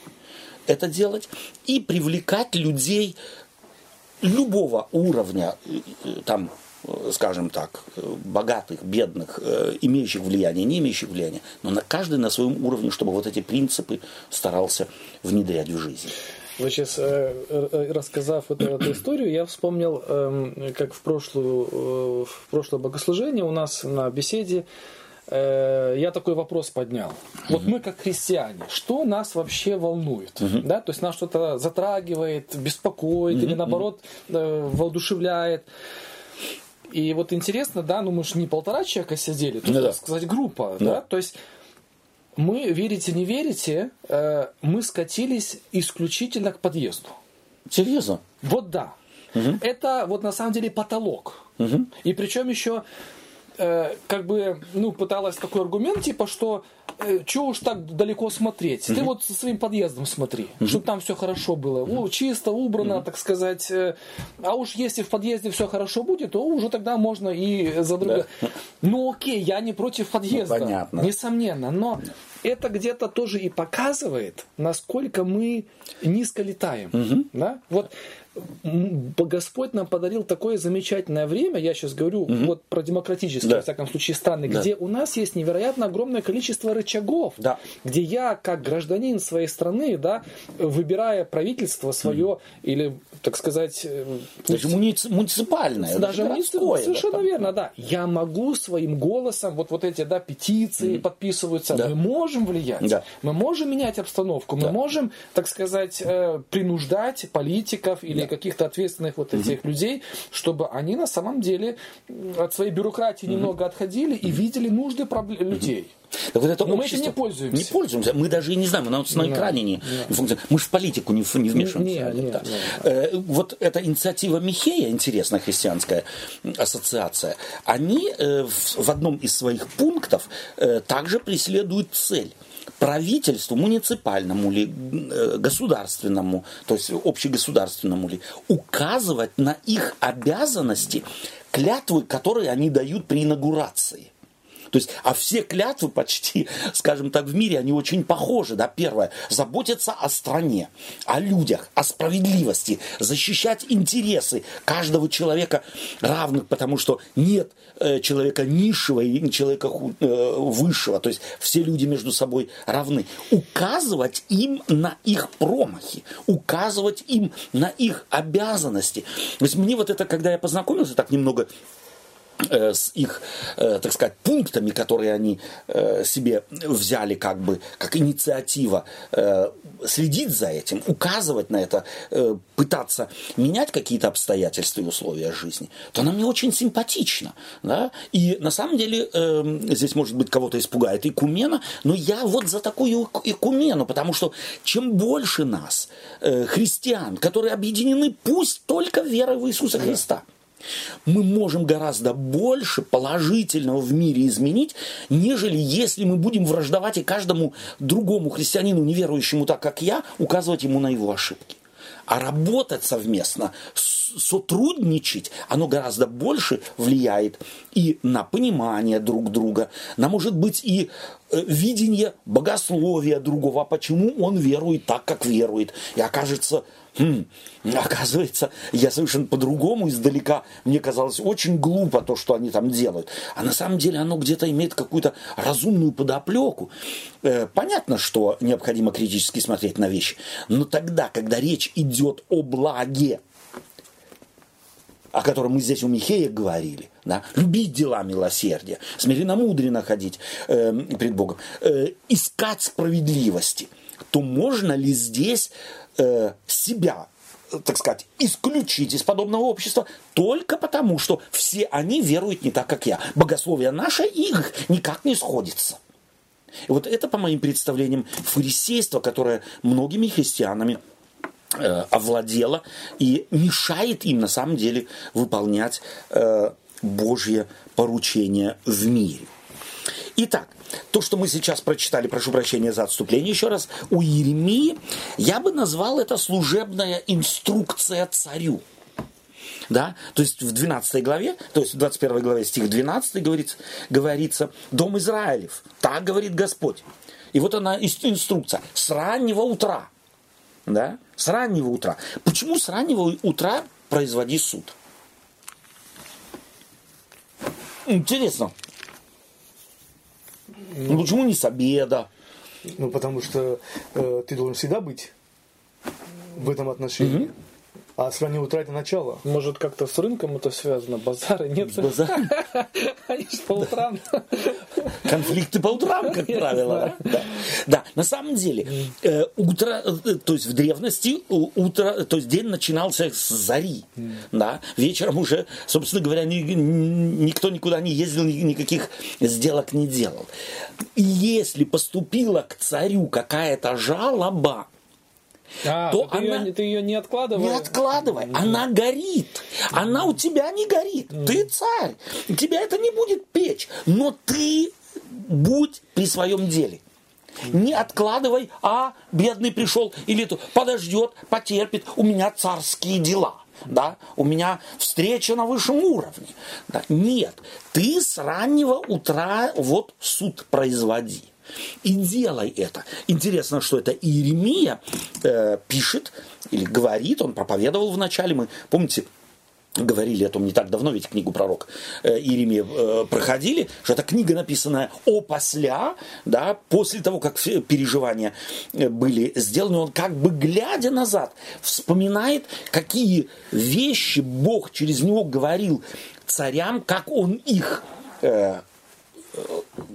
это делать и привлекать людей любого уровня, э, э, там, Э, скажем так, богатых, бедных, имеющих влияние, не имеющих влияния, но на каждый на своем уровне, чтобы вот эти принципы старался внедрять в жизнь. Вы сейчас, рассказав вот эту историю, я вспомнил, эм, как в, прошлую, в прошлое богослужение у нас на беседе я такой вопрос поднял. Вот мы как христиане, что нас вообще волнует? Да? То есть нас что-то затрагивает, беспокоит или наоборот воодушевляет. И вот интересно, да, ну мы же не полтора человека сидели, тут, ну, так сказать, группа, да. да, то есть мы, верите, не верите, э, мы скатились исключительно к подъезду. Серьезно? Вот да. Угу. Это вот на самом деле потолок. Угу. И причем еще э, как бы, ну, пыталась такой аргумент, типа, что э, чего уж так далеко смотреть? Mm-hmm. Ты вот со своим подъездом смотри, mm-hmm. чтобы там все хорошо было. Mm-hmm. О, чисто, убрано, mm-hmm. так сказать. Э, а уж если в подъезде все хорошо будет, то уже тогда можно и за другое. Да. Ну окей, я не против подъезда. Ну, понятно. Несомненно. Но это где-то тоже и показывает, насколько мы низко летаем. Угу. Да? Вот Господь нам подарил такое замечательное время, я сейчас говорю угу. вот про демократические, да. во всяком случае, страны, да. где у нас есть невероятно огромное количество рычагов, да. где я, как гражданин своей страны, да, выбирая правительство свое угу. или, так сказать... Э, даже муници- муниципальное. Даже муниципальное, совершенно да, верно, да. Я могу своим голосом, вот, вот эти да, петиции угу. подписываются, да. мы можем влиять, да. мы можем менять обстановку, да. мы можем, так сказать, э, принуждать политиков или каких-то ответственных вот этих угу. людей, чтобы они на самом деле от своей бюрократии угу. немного отходили и видели нужды проблем людей. Так вот это Но общество... мы этим не пользуемся. Не пользуемся. Мы даже и не знаем, у нас на экране не, не функционирует. Мы же в политику не, не вмешиваемся. Не, не, да. не, э, вот эта инициатива Михея, интересная христианская ассоциация, они э, в, в одном из своих пунктов э, также преследуют цель правительству, муниципальному или э, государственному, то есть общегосударственному ли, указывать на их обязанности клятвы, которые они дают при инаугурации. То есть, а все клятвы почти, скажем так, в мире, они очень похожи. Да? Первое, заботиться о стране, о людях, о справедливости, защищать интересы каждого человека равных, потому что нет э, человека низшего и человека э, высшего. То есть, все люди между собой равны. Указывать им на их промахи, указывать им на их обязанности. То есть, мне вот это, когда я познакомился так немного с их, э, так сказать, пунктами, которые они э, себе взяли как бы как инициатива, следить за этим, указывать на это, пытаться менять какие-то обстоятельства и условия жизни, то она мне очень симпатична. Да? И на самом деле здесь, может быть, кого-то испугает икумена, но я вот за такую икумену, потому что чем больше нас, христиан, которые объединены пусть только верой в Иисуса Христа, да мы можем гораздо больше положительного в мире изменить, нежели если мы будем враждовать и каждому другому христианину, неверующему так, как я, указывать ему на его ошибки. А работать совместно, сотрудничать, оно гораздо больше влияет и на понимание друг друга, на, может быть, и э, видение богословия другого, почему он верует так, как верует. И окажется, Хм, оказывается, я совершенно по-другому издалека. Мне казалось очень глупо то, что они там делают. А на самом деле оно где-то имеет какую-то разумную подоплеку. Э, понятно, что необходимо критически смотреть на вещи. Но тогда, когда речь идет о благе, о котором мы здесь у Михея говорили, да, любить дела милосердия, смиренно мудренно ходить э, пред Богом, э, искать справедливости, то можно ли здесь э, себя так сказать, исключить из подобного общества только потому, что все они веруют не так, как я. Богословие наше их никак не сходится. И вот это, по моим представлениям, фарисейство, которое многими христианами э, овладело и мешает им на самом деле выполнять э, Божье поручение в мире. Итак, то, что мы сейчас прочитали, прошу прощения за отступление еще раз, у Еремии, я бы назвал это служебная инструкция царю. Да? То есть в 12 главе, то есть в 21 главе стих 12 говорится, говорится «Дом Израилев, так говорит Господь». И вот она инструкция с раннего утра. Да? С раннего утра. Почему с раннего утра производи суд? Интересно. Ну, почему не с обеда? Ну, потому что э, ты должен всегда быть в этом отношении. Угу. А с раннего утра это начало. Может, как-то с рынком это связано? Базары нет? Базар? Они же по утрам. Конфликты по утрам, как правило. Да. на самом деле, э, утро, э, то есть в древности утро, то есть день начинался с зари. Да, вечером уже, собственно говоря, ни, никто никуда не ездил, никаких сделок не делал. И если поступила к царю какая-то жалоба, а, то ты, она... ее, ты ее не откладывай. Не откладывай. Mm-hmm. Она горит. Она у тебя не горит. Mm-hmm. Ты царь. Тебя это не будет печь. Но ты будь при своем деле. Не откладывай, а бедный пришел или подождет, потерпит. У меня царские дела. Да? У меня встреча на высшем уровне. Да? Нет, ты с раннего утра вот суд производи. И делай это. Интересно, что это Иеремия э, пишет или говорит, он проповедовал вначале. Мы, помните, говорили о том не так давно, ведь книгу пророк э, Иеремия э, проходили, что это книга, написанная о посля, да, после того, как переживания э, были сделаны, он как бы глядя назад вспоминает, какие вещи Бог через него говорил царям, как он их э,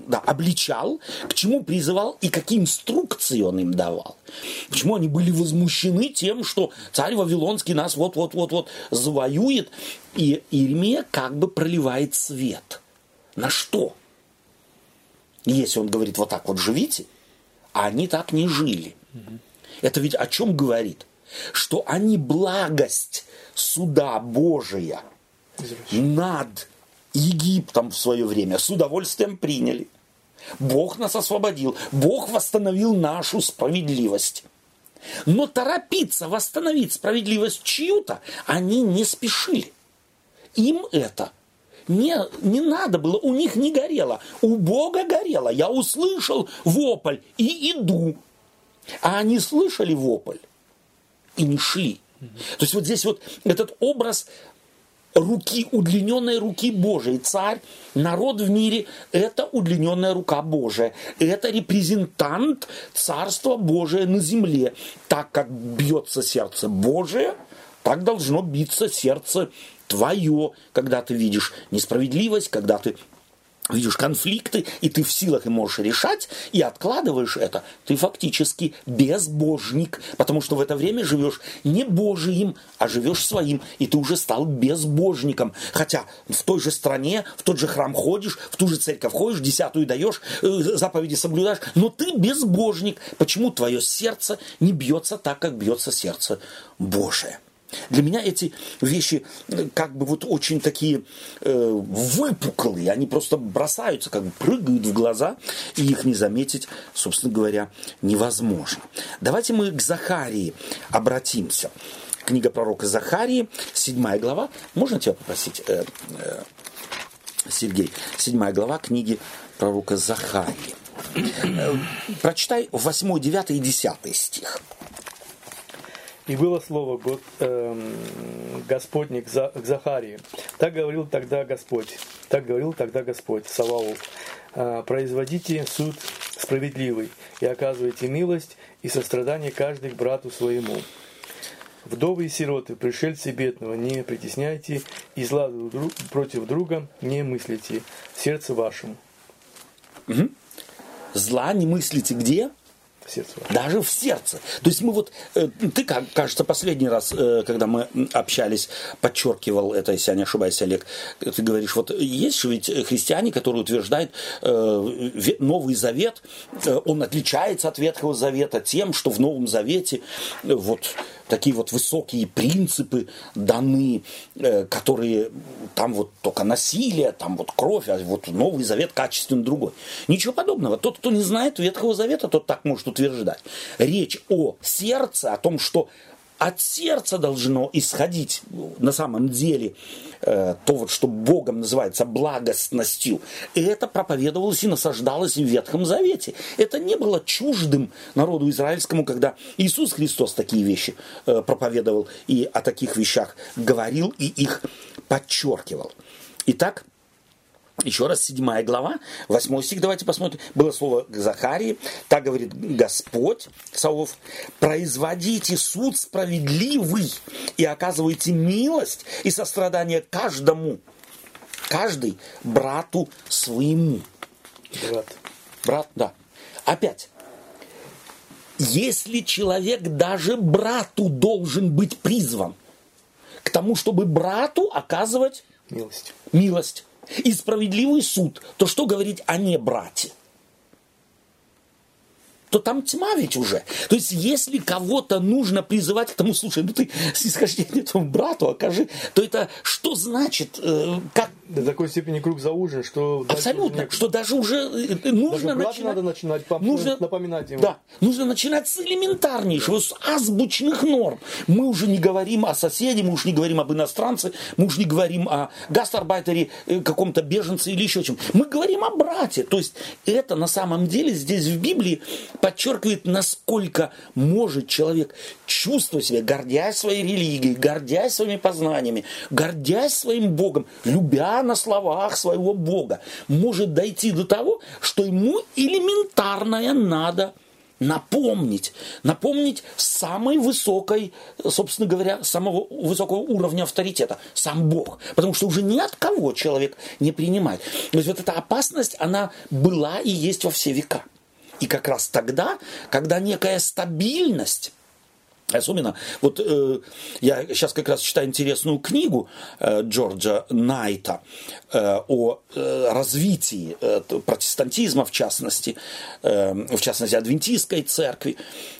да, обличал, к чему призывал и какие инструкции он им давал. Почему они были возмущены тем, что царь Вавилонский нас вот-вот-вот-вот завоюет. И Иеремия как бы проливает свет. На что? Если он говорит вот так вот живите, а они так не жили. Это ведь о чем говорит? Что они благость суда Божия над Египтом в свое время с удовольствием приняли. Бог нас освободил, Бог восстановил нашу справедливость. Но торопиться восстановить справедливость чью-то они не спешили. Им это не, не надо было, у них не горело. У Бога горело. Я услышал вопль и иду. А они слышали вопль и не шли. То есть вот здесь вот этот образ руки, удлиненной руки Божией. Царь, народ в мире – это удлиненная рука Божия. Это репрезентант Царства Божия на земле. Так как бьется сердце Божие, так должно биться сердце твое, когда ты видишь несправедливость, когда ты видишь конфликты, и ты в силах и можешь решать, и откладываешь это, ты фактически безбожник, потому что в это время живешь не Божиим, а живешь своим, и ты уже стал безбожником. Хотя в той же стране, в тот же храм ходишь, в ту же церковь ходишь, десятую даешь, э, заповеди соблюдаешь, но ты безбожник. Почему твое сердце не бьется так, как бьется сердце Божие? Для меня эти вещи э, как бы вот очень такие э, выпуклые, они просто бросаются, как бы прыгают в глаза, и их не заметить, собственно говоря, невозможно. Давайте мы к Захарии обратимся. Книга пророка Захарии, седьмая глава. Можно тебя попросить, э, э, Сергей? Седьмая глава книги пророка Захарии. Э, прочитай 8, 9 и 10 стих. И было слово God, э, Господне к, За, к Захарии. Так говорил тогда Господь, так говорил тогда Господь, Саваоф. Э, производите суд справедливый и оказывайте милость и сострадание каждый к брату своему. Вдовы и сироты, пришельцы бедного, не притесняйте, и зла друг, против друга не мыслите сердце вашем. Угу. Зла не мыслите где? Сердце ваше. Даже в сердце. То есть мы вот, э, ты, кажется, последний раз, э, когда мы общались, подчеркивал это, если я не ошибаюсь, Олег, ты говоришь, вот есть же ведь христиане, которые утверждают, э, ве- Новый Завет, э, он отличается от Ветхого Завета тем, что в Новом Завете э, вот такие вот высокие принципы даны, э, которые там вот только насилие, там вот кровь, а вот Новый Завет качественно другой. Ничего подобного. Тот, кто не знает Ветхого Завета, тот так может утверждать. Речь о сердце, о том, что от сердца должно исходить на самом деле э, то, вот, что Богом называется благостностью. И это проповедовалось и насаждалось в Ветхом Завете. Это не было чуждым народу израильскому, когда Иисус Христос такие вещи э, проповедовал и о таких вещах говорил и их подчеркивал. Итак, еще раз, седьмая глава, восьмой стих, давайте посмотрим. Было слово к Захарии, так говорит Господь, Савов, производите суд справедливый и оказывайте милость и сострадание каждому, каждый брату своему. Брат. Брат, да. Опять, если человек даже брату должен быть призван к тому, чтобы брату оказывать Милость. милость и справедливый суд, то что говорить о не брате? то там тьма ведь уже. То есть, если кого-то нужно призывать к тому, слушай, ну ты снисхождение твоему брату окажи, то это что значит? Э, как До такой степени круг заужен, что... Абсолютно, уже что даже уже э, нужно Даже начинать... надо начинать пом- нужно, напоминать ему. Да, нужно начинать с элементарнейшего, с азбучных норм. Мы уже не говорим о соседе, мы уже не говорим об иностранце, мы уже не говорим о гастарбайтере, э, каком-то беженце или еще чем. Мы говорим о брате. То есть это на самом деле здесь в Библии подчеркивает, насколько может человек чувствовать себя, гордясь своей религией, гордясь своими познаниями, гордясь своим Богом, любя на словах своего Бога, может дойти до того, что ему элементарное надо напомнить, напомнить самой высокой, собственно говоря, самого высокого уровня авторитета, сам Бог. Потому что уже ни от кого человек не принимает. То есть вот эта опасность, она была и есть во все века. И как раз тогда, когда некая стабильность Особенно, вот э, я сейчас как раз читаю интересную книгу э, Джорджа Найта э, о э, развитии э, протестантизма, в частности, э, в частности, адвентистской церкви.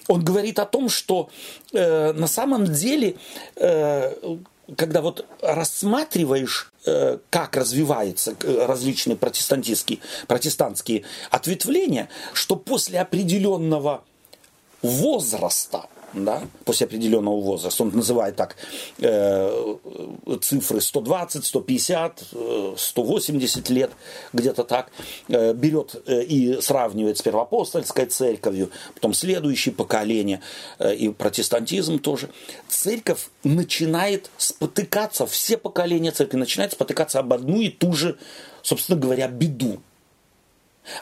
Он говорит о том, что э, на самом деле, э, когда вот рассматриваешь, э, как развиваются э, различные протестантские, протестантские ответвления, что после определенного возраста, да, после определенного возраста, он называет так э, цифры 120, 150, э, 180 лет, где-то так, э, берет э, и сравнивает с первоапостольской церковью, потом следующее поколение э, и протестантизм тоже. Церковь начинает спотыкаться, все поколения церкви начинают спотыкаться об одну и ту же, собственно говоря, беду.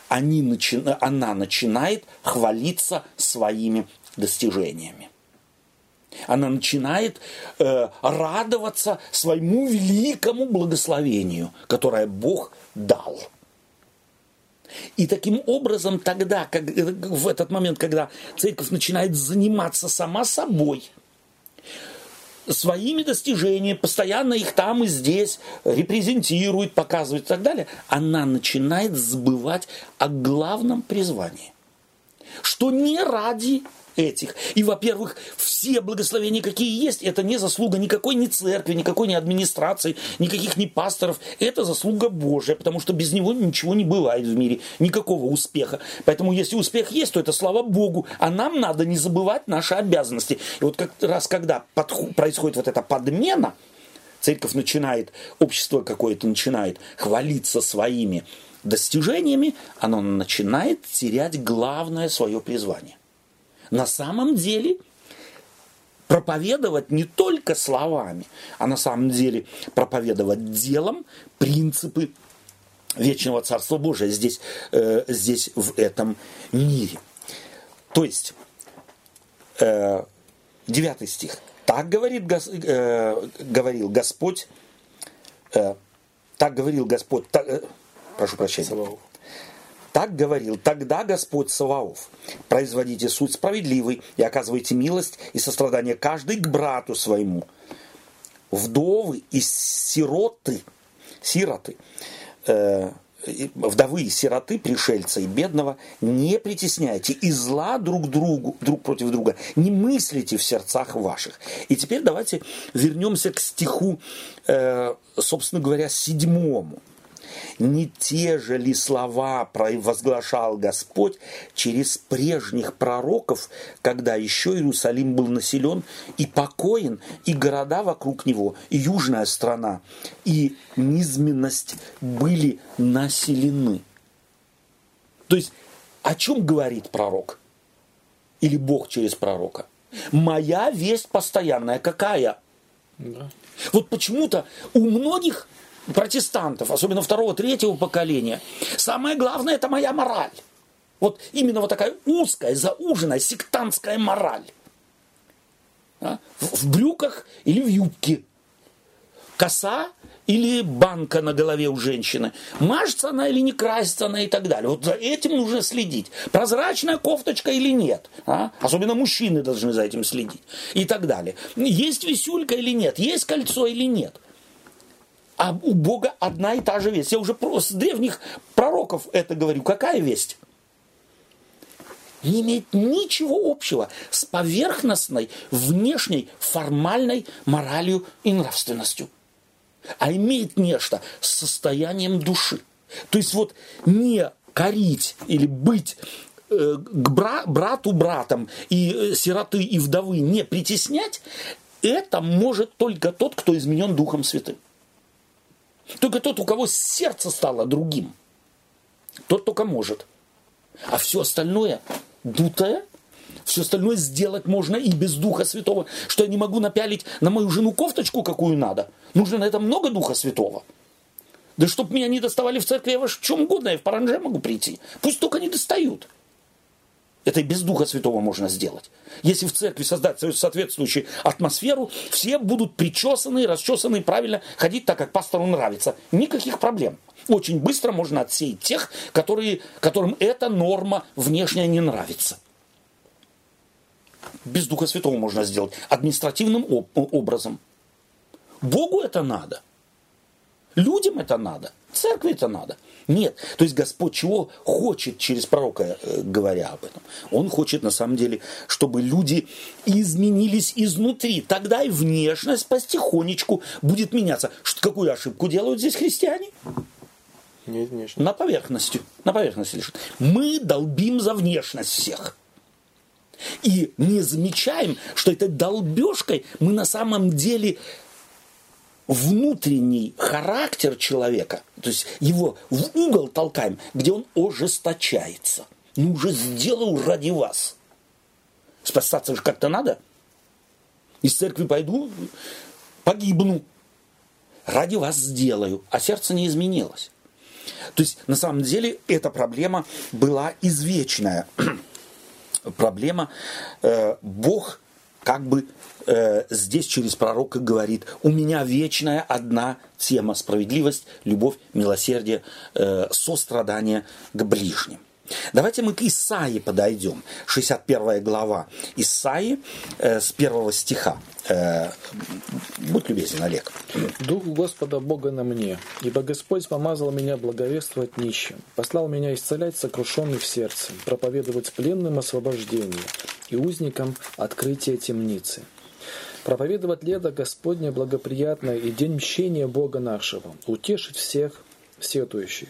Они начи... она начинает хвалиться своими достижениями. Она начинает э, радоваться своему великому благословению, которое Бог дал. И таким образом тогда, как, в этот момент, когда церковь начинает заниматься сама собой, своими достижениями, постоянно их там и здесь репрезентирует, показывает и так далее, она начинает забывать о главном призвании. Что не ради этих. И, во-первых, все благословения, какие есть, это не заслуга никакой ни церкви, никакой ни администрации, никаких ни пасторов. Это заслуга Божья, потому что без него ничего не бывает в мире, никакого успеха. Поэтому, если успех есть, то это слава Богу. А нам надо не забывать наши обязанности. И вот как раз, когда происходит вот эта подмена, церковь начинает, общество какое-то начинает хвалиться своими достижениями, оно начинает терять главное свое призвание на самом деле проповедовать не только словами, а на самом деле проповедовать делом принципы вечного Царства Божия здесь, э, здесь в этом мире. То есть, э, 9 стих. Так говорит, э, говорил Господь, э, так говорил Господь, так, э, прошу прощения. Так говорил тогда Господь Саваоф. Производите суд справедливый и оказывайте милость и сострадание каждый к брату своему. Вдовы и сироты, сироты, э, вдовы и сироты, пришельца и бедного, не притесняйте и зла друг другу, друг против друга, не мыслите в сердцах ваших. И теперь давайте вернемся к стиху, э, собственно говоря, седьмому не те же ли слова возглашал Господь через прежних пророков, когда еще Иерусалим был населен и покоен, и города вокруг него, и южная страна, и низменность были населены. То есть о чем говорит пророк? Или Бог через пророка? Моя весть постоянная какая? Да. Вот почему-то у многих протестантов, особенно второго, третьего поколения, самое главное – это моя мораль. Вот именно вот такая узкая, зауженная, сектантская мораль. А? В, в брюках или в юбке. Коса или банка на голове у женщины. Мажется она или не красится она и так далее. Вот за этим нужно следить. Прозрачная кофточка или нет. А? Особенно мужчины должны за этим следить. И так далее. Есть висюлька или нет. Есть кольцо или нет. А у Бога одна и та же весть. Я уже с древних пророков это говорю. Какая весть? Не имеет ничего общего с поверхностной, внешней, формальной моралью и нравственностью. А имеет нечто с состоянием души. То есть вот не корить или быть э, к бра, брату братом и э, сироты и вдовы не притеснять, это может только тот, кто изменен Духом Святым. Только тот, у кого сердце стало другим, тот только может. А все остальное дутое, все остальное сделать можно и без Духа Святого. Что я не могу напялить на мою жену кофточку, какую надо. Нужно на это много Духа Святого. Да чтоб меня не доставали в церкви, я в чем угодно, я в паранже могу прийти. Пусть только не достают. Это и без Духа Святого можно сделать. Если в церкви создать соответствующую атмосферу, все будут причесаны, расчесаны, правильно ходить так, как пастору нравится. Никаких проблем. Очень быстро можно отсеять тех, которые, которым эта норма внешняя не нравится. Без Духа Святого можно сделать административным образом. Богу это надо. Людям это надо. Церкви это надо. Нет. То есть Господь чего хочет через пророка, э, говоря об этом? Он хочет на самом деле, чтобы люди изменились изнутри. Тогда и внешность потихонечку будет меняться. Какую ошибку делают здесь христиане? Нет, внешность. На поверхности. На поверхности лежит. Мы долбим за внешность всех. И не замечаем, что этой долбежкой мы на самом деле внутренний характер человека, то есть его в угол толкаем, где он ожесточается. Ну, уже сделал ради вас. Спасаться же как-то надо. Из церкви пойду, погибну. Ради вас сделаю, а сердце не изменилось. То есть, на самом деле, эта проблема была извечная. проблема. Э, Бог как бы э, здесь через пророка говорит, у меня вечная одна тема – справедливость, любовь, милосердие, э, сострадание к ближним. Давайте мы к Исаии подойдем. 61 глава Исаии э, с первого стиха. Э, будь любезен, Олег. «Дух Господа Бога на мне, ибо Господь помазал меня благовествовать нищим, послал меня исцелять сокрушенных сердцем, проповедовать пленным освобождение и узникам открытие темницы, проповедовать лето Господне благоприятное и день мщения Бога нашего, утешить всех сетующих,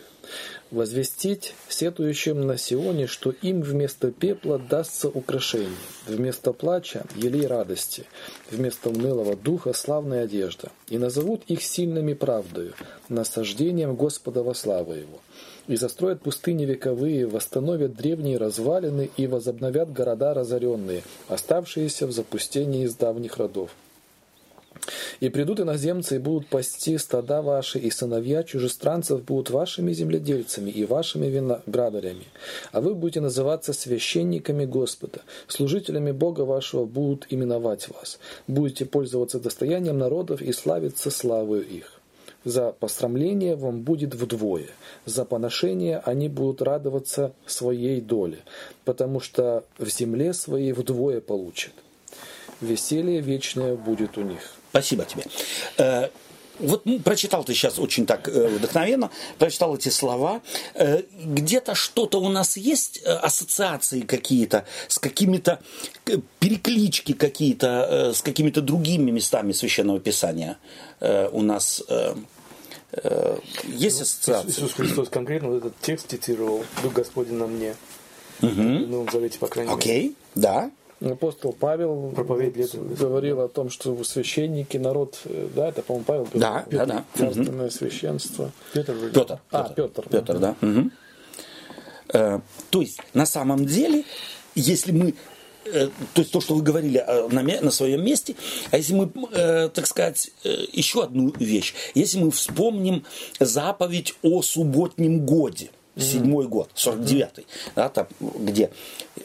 возвестить сетующим на Сионе, что им вместо пепла дастся украшение, вместо плача – елей радости, вместо унылого духа – славная одежда, и назовут их сильными правдою, насаждением Господа во славу Его, и застроят пустыни вековые, восстановят древние развалины и возобновят города разоренные, оставшиеся в запустении из давних родов. И придут иноземцы и будут пасти стада ваши, и сыновья чужестранцев будут вашими земледельцами и вашими виноградарями. А вы будете называться священниками Господа. Служителями Бога вашего будут именовать вас. Будете пользоваться достоянием народов и славиться славою их. За посрамление вам будет вдвое, за поношение они будут радоваться своей доле, потому что в земле своей вдвое получат. Веселье вечное будет у них. Спасибо тебе. Э, вот ну, прочитал ты сейчас очень так э, вдохновенно, прочитал эти слова. Э, где-то что-то у нас есть, э, ассоциации какие-то, с какими-то э, переклички какие-то, э, с какими-то другими местами Священного Писания э, у нас э, есть Ну, ассоциации? Иисус Христос конкретно вот этот текст цитировал «Дух Господень на мне». Мгм. В Новом Завете, по крайней мере. Окей, да. Апостол Павел говорил о том, что священники, народ, э, да, это, по-моему, Павел говорил, Да, да, да. царственное священство. Петр вроде. Петр. А, Петр. Петр, да. Мгм. Э, То есть, на самом деле, если мы э, то есть то, что вы говорили э, на, на своем месте, а если мы, э, так сказать, э, еще одну вещь, если мы вспомним заповедь о субботнем годе, седьмой год, 49-й, да, там, где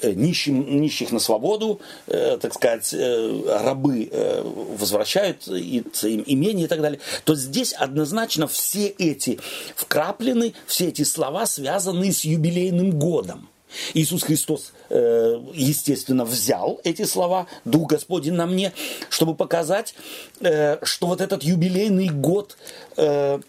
э, нищим, нищих на свободу, э, так сказать, э, рабы э, возвращают и, им имение и так далее, то здесь однозначно все эти вкраплены, все эти слова связаны с юбилейным годом. Иисус Христос, э, естественно, взял эти слова, Дух Господень на мне, чтобы показать, э, что вот этот юбилейный год э,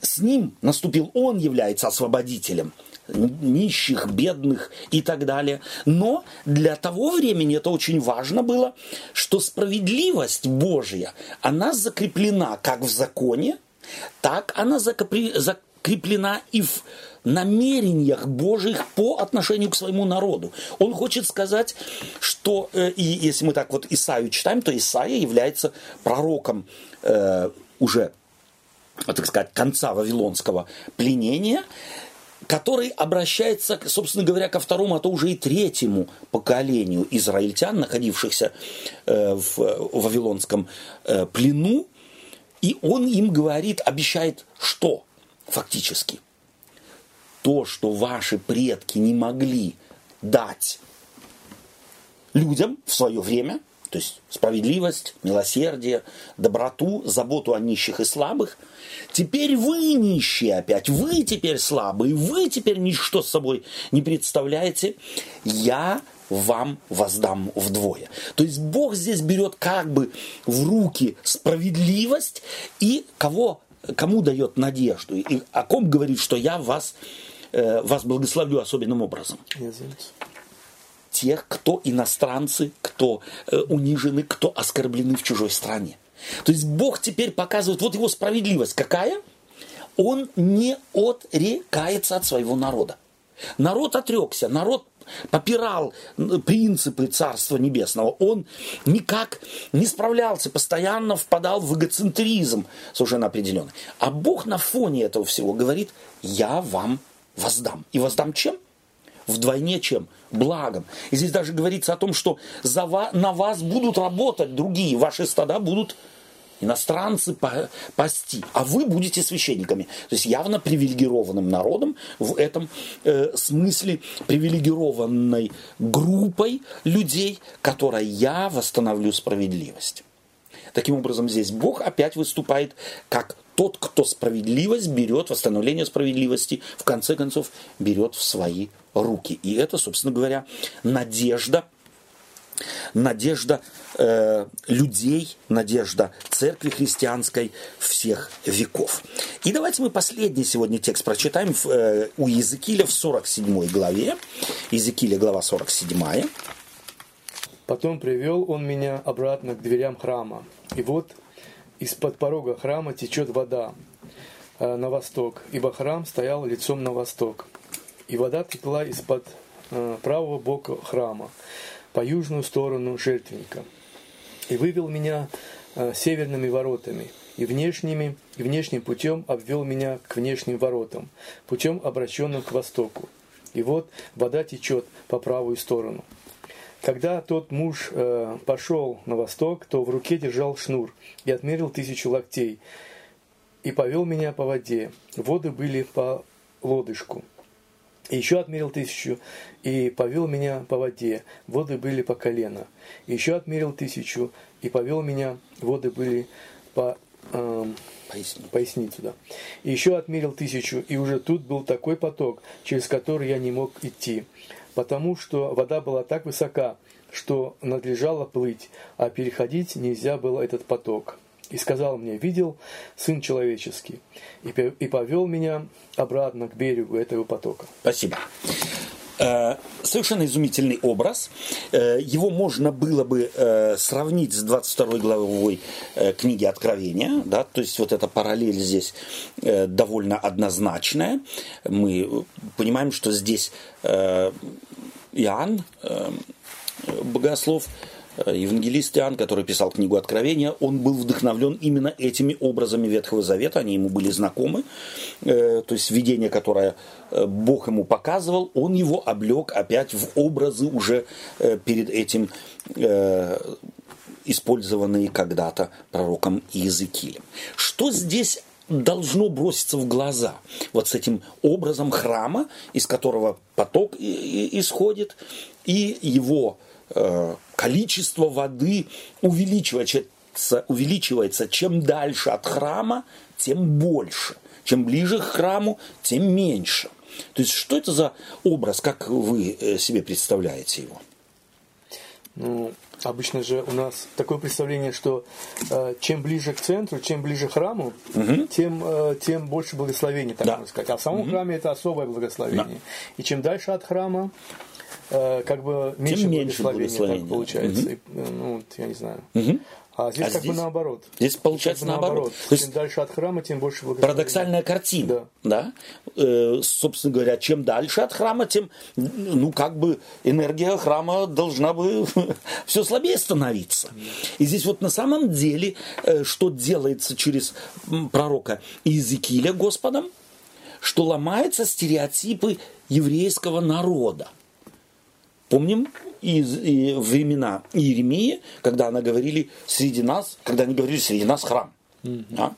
с ним наступил, он является освободителем нищих, бедных и так далее. Но для того времени это очень важно было, что справедливость Божья, она закреплена как в законе, так она закреплена и в намерениях Божьих по отношению к своему народу. Он хочет сказать, что, э, и если мы так вот Исаию читаем, то Исаия является пророком э, уже так сказать, конца вавилонского пленения, который обращается, собственно говоря, ко второму, а то уже и третьему поколению израильтян, находившихся э, в вавилонском э, плену, и он им говорит, обещает что фактически? То, что ваши предки не могли дать людям в свое время, то есть справедливость, милосердие, доброту, заботу о нищих и слабых. Теперь вы нищие опять, вы теперь слабые, вы теперь ничто с собой не представляете. Я вам воздам вдвое. То есть Бог здесь берет как бы в руки справедливость и кого, кому дает надежду. И о ком говорит, что я вас, вас благословлю особенным образом тех, кто иностранцы, кто э, унижены, кто оскорблены в чужой стране. То есть Бог теперь показывает, вот его справедливость какая? Он не отрекается от своего народа. Народ отрекся, народ попирал принципы Царства Небесного. Он никак не справлялся, постоянно впадал в эгоцентризм совершенно определенный. А Бог на фоне этого всего говорит, я вам воздам. И воздам чем? Вдвойне чем? Благом. И здесь даже говорится о том, что за ва- на вас будут работать другие, ваши стада будут иностранцы па- пасти, а вы будете священниками. То есть явно привилегированным народом в этом э, смысле, привилегированной группой людей, которой я восстановлю справедливость. Таким образом, здесь Бог опять выступает как тот, кто справедливость берет, восстановление справедливости, в конце концов, берет в свои руки. И это, собственно говоря, надежда надежда э, людей, надежда церкви христианской всех веков. И давайте мы последний сегодня текст прочитаем в, э, у Иезекииля в 47 главе. Иезекииля глава 47. Потом привел он меня обратно к дверям храма. И вот из-под порога храма течет вода э, на восток, ибо храм стоял лицом на восток. И вода текла из-под э, правого бока храма по южную сторону жертвенника. И вывел меня э, северными воротами, и внешними, и внешним путем обвел меня к внешним воротам, путем обращенным к востоку. И вот вода течет по правую сторону. Когда тот муж э, пошел на восток, то в руке держал шнур и отмерил тысячу локтей, и повел меня по воде. Воды были по лодыжку. И еще отмерил тысячу, и повел меня по воде. Воды были по колено. И еще отмерил тысячу, и повел меня. Воды были по эм, Поясни. поясницу, да. И еще отмерил тысячу, и уже тут был такой поток, через который я не мог идти, потому что вода была так высока, что надлежало плыть, а переходить нельзя было этот поток. И сказал мне, видел Сын Человеческий, и повел меня обратно к берегу этого потока. Спасибо. Э, Совершенно изумительный образ. Э, Его можно было бы э, сравнить с 22 главой книги Откровения. Да? То есть вот эта параллель здесь довольно однозначная. Мы понимаем, что здесь Иоанн, богослов, евангелист Иоанн, который писал книгу Откровения, он был вдохновлен именно этими образами Ветхого Завета, они ему были знакомы, Э, то есть видение, которое э, Бог ему показывал, он его облег опять в образы уже э, перед этим э, использованные когда-то пророком Иезекиилем. Что здесь должно броситься в глаза? Вот с этим образом храма, из которого поток исходит, и его э, количество воды увеличивается, увеличивается. Чем дальше от храма, тем больше. Чем ближе к храму, тем меньше. То есть, что это за образ, как вы э, себе представляете его? Ну, обычно же у нас такое представление, что э, чем ближе к центру, чем ближе к храму, тем, э, тем больше благословений, так Да. можно сказать. А в самом храме это особое благословение. И чем дальше от храма, э, как бы меньше, меньше благословения, так да. получается. И, э, ну, я не знаю. А здесь А как здесь- бы наоборот. Здесь получается Как бы наоборот. То есть Чем дальше от храма, тем больше благословения. парадоксальная картина. Да. Э, собственно говоря, чем дальше от храма, тем, ну, как бы энергия храма должна бы все слабее становиться. И здесь вот на самом деле, э, что делается через пророка Иезекииля Господом, что ломаются стереотипы еврейского народа. Помним из и времена Иеремии, когда она говорили среди нас, когда они говорили среди нас храм. Да?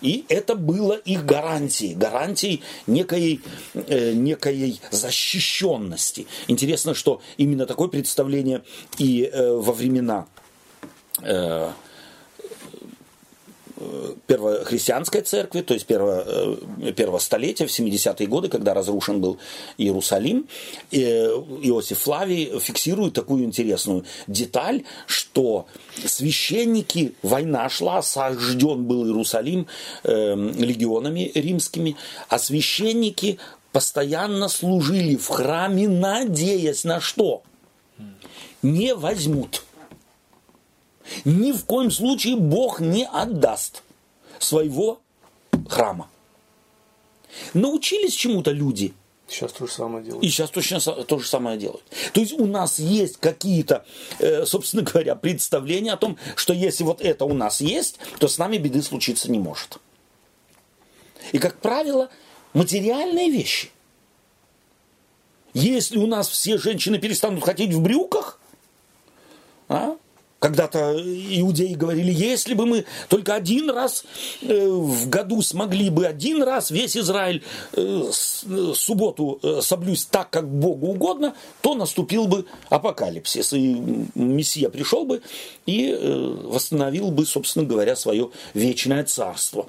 И это было их гарантией, гарантией некой, э, некой защищенности. Интересно, что именно такое представление и э, во времена э, первохристианской церкви, то есть первого, э, первого столетия, в 70-е годы, когда разрушен был Иерусалим, э, Иосиф Флавий фиксирует такую интересную деталь, что священники, война шла, осажден был Иерусалим э, легионами римскими, а священники постоянно служили в храме, надеясь на что? Не возьмут. Ни в коем случае Бог не отдаст своего храма. Научились чему-то люди, Сейчас то же самое делают. и сейчас точно то же самое делают. То есть у нас есть какие-то, э, собственно говоря, представления о том, что если вот это у нас есть, то с нами беды случиться не может. И, как правило, материальные вещи. Если у нас все женщины перестанут ходить в брюках, а? Когда-то иудеи говорили, если бы мы только один раз э, в году смогли бы один раз весь Израиль э, э, субботу соблюсть так, как Богу угодно, то наступил бы апокалипсис. И Мессия пришел бы и восстановил бы, собственно говоря, свое вечное царство.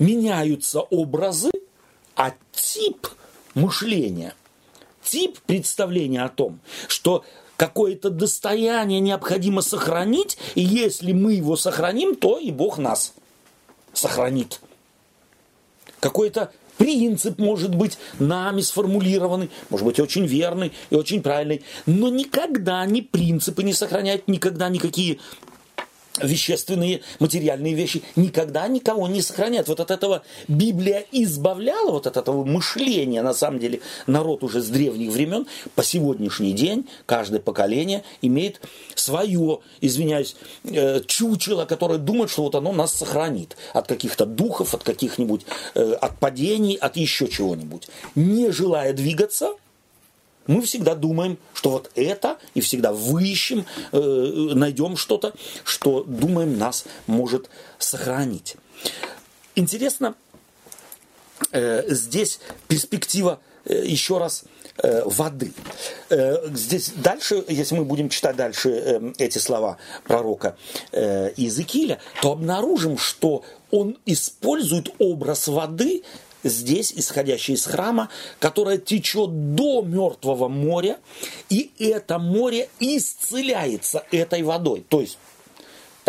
Меняются образы, а тип мышления тип представления о том, что какое-то достояние необходимо сохранить, и если мы его сохраним, то и Бог нас сохранит. Какой-то принцип может быть нами сформулированный, может быть очень верный и очень правильный, но никогда ни принципы не сохраняют, никогда никакие вещественные, материальные вещи никогда никого не сохранят. Вот от этого Библия избавляла, вот от этого мышления, на самом деле, народ уже с древних времен, по сегодняшний день, каждое поколение имеет свое, извиняюсь, э, чучело, которое думает, что вот оно нас сохранит от каких-то духов, от каких-нибудь, э, от падений, от еще чего-нибудь. Не желая двигаться, мы всегда думаем, что вот это, и всегда выищем, э, найдем что-то, что, думаем, нас может сохранить. Интересно, э, здесь перспектива, э, еще раз, э, воды. Э, здесь дальше, если мы будем читать дальше э, эти слова пророка Иезекииля, то обнаружим, что он использует образ воды здесь, исходящий из храма, которая течет до Мертвого моря, и это море исцеляется этой водой. То есть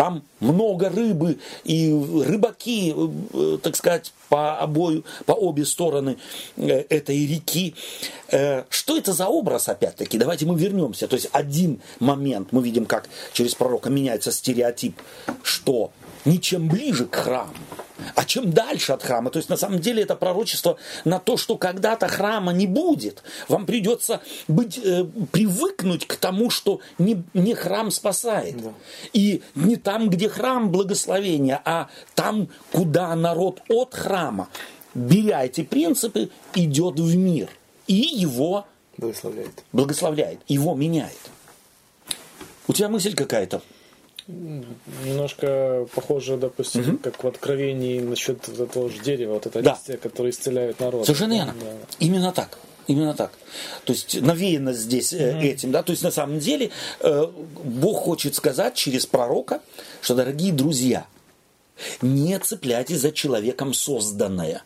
там много рыбы, и рыбаки, э, так сказать, по, обою, по обе стороны э, этой реки. Э, что это за образ, опять-таки? Давайте мы вернемся. То есть один момент мы видим, как через пророка меняется стереотип, что ничем ближе к храму, а чем дальше от храма. То есть на самом деле это пророчество на то, что когда-то храма не будет. Вам придется быть, э, привыкнуть к тому, что не, не храм спасает. Да. И не там, где храм благословения, а там, куда народ от храма, беря эти принципы, идет в мир. И его благословляет. благословляет, его меняет. У тебя мысль какая-то? Немножко похоже, допустим, угу. как в Откровении насчет вот этого же дерева, вот это Да. листья, которое исцеляет народ. Совершенно верно. Да. Именно так. Именно так. То есть навеяно здесь э, этим, да. То есть на самом деле э, Бог хочет сказать через пророка, что, дорогие друзья, не цепляйтесь за человеком созданное.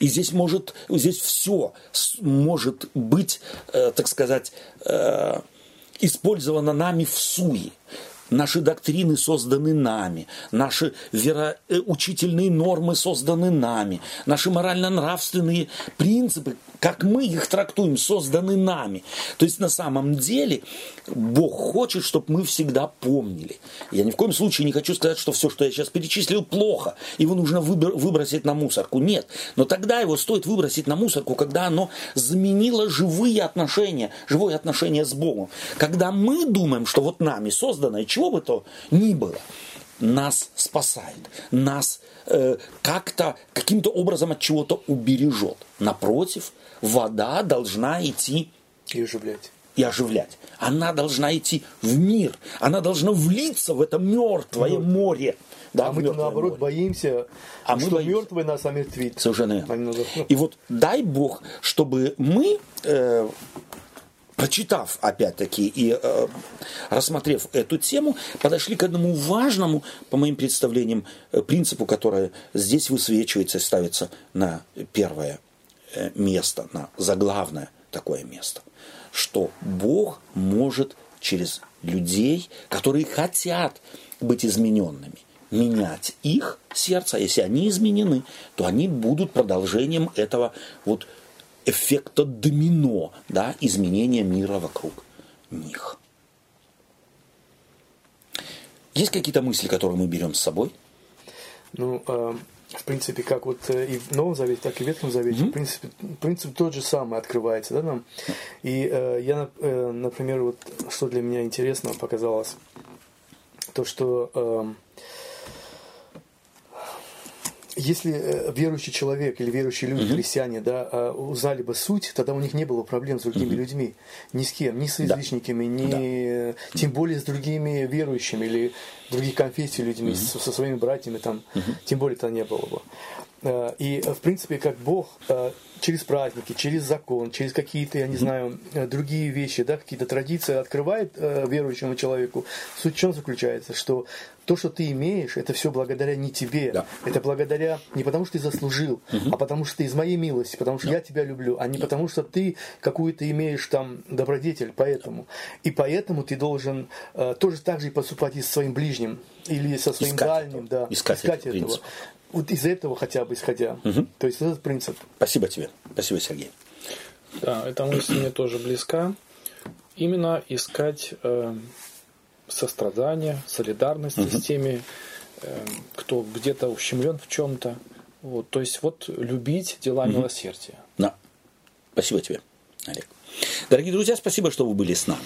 И здесь может, здесь все может быть, э, так сказать, э, использовано нами в суе. Наши доктрины созданы нами, наши вероучительные нормы созданы нами, наши морально-нравственные принципы, как мы их трактуем, созданы нами. То есть на самом деле Бог хочет, чтобы мы всегда помнили. Я ни в коем случае не хочу сказать, что все, что я сейчас перечислил, плохо, его нужно выбор- выбросить на мусорку. Нет. Но тогда его стоит выбросить на мусорку, когда оно заменило живые отношения, живое отношение с Богом. Когда мы думаем, что вот нами создано, и чего бы то ни было, нас спасает, нас э, как-то, каким-то образом от чего-то убережет. Напротив, вода должна идти И оживлять. и оживлять. Она должна идти в мир. Она должна влиться в это мертвое море. Да, а мы мертвое наоборот море. боимся, А мы что боимся. мертвый нас омертвит. Совершенно верно. Ну, И вот дай Бог, чтобы мы, э, прочитав опять-таки и э, рассмотрев эту тему, подошли к одному важному, по моим представлениям, э, принципу, который здесь высвечивается и ставится на первое место, на заглавное такое место, что Бог может через людей, которые хотят быть измененными, менять их сердце. А Если они изменены, то они будут продолжением этого вот эффекта домино, да, изменения мира вокруг них. Есть какие-то мысли, которые мы берем с собой? Ну, э, в принципе, как вот э, и в Новом Завете, так и в Ветхом Завете, в принципе, принцип тот же самый открывается, да, нам. И э, я, э, например, вот что для меня интересно показалось, то, что эм, если э, верующий человек или верующие люди, христиане, да, э, узнали бы суть, тогда у них не было проблем с другими людьми. Ни с кем, ни с язычниками, ни э, тем более с другими верующими или других конфессий людьми, со, со своими братьями там, тем более это не было бы. Э, И, в принципе, как Бог э, через праздники, через закон, через какие-то, я не знаю, э, другие вещи, да, какие-то традиции открывает верующему человеку. Суть в чем заключается? Что то, что ты имеешь, это все благодаря не тебе. Да. Это благодаря не потому, что ты заслужил, а потому что ты из моей милости, потому что я тебя люблю, а не потому, что ты какую-то имеешь там добродетель, поэтому. И поэтому ты должен э, тоже так же и поступать и со своим ближним, или со своим Искать дальним, этого. да. Искать этот этого. принцип. Вот из этого хотя бы исходя. То есть этот принцип. Спасибо тебе. Спасибо, Сергей. Да, эта мысль мне тоже близка. Именно искать э, сострадание, солидарность с теми, э, кто где-то ущемлен в чем-то. Вот, то есть вот любить дела милосердия. Да. Спасибо тебе, Олег. Дорогие друзья, спасибо, что вы были с нами.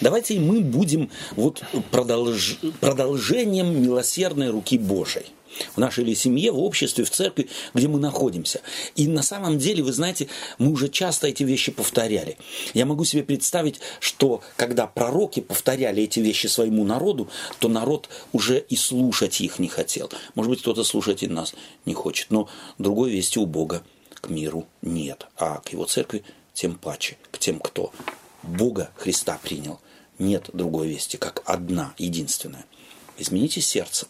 Давайте и мы будем вот продолж... продолжением милосердной руки Божией в нашей или семье, в обществе, в церкви, где мы находимся. И на самом деле, вы знаете, мы уже часто эти вещи повторяли. Я могу себе представить, что когда пророки повторяли эти вещи своему народу, то народ уже и слушать их не хотел. Может быть, кто-то слушать и нас не хочет, но другой вести у Бога к миру нет, а к его церкви тем паче к тем, кто Бога Христа принял. Нет другой вести, как одна, единственная. Измените сердце.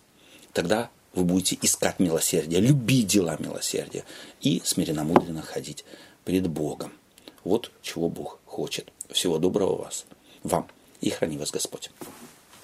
Тогда вы будете искать милосердие, любить дела милосердия и смиренно-мудренно ходить пред Богом. Вот чего Бог хочет. Всего доброго вас, вам и храни вас Господь.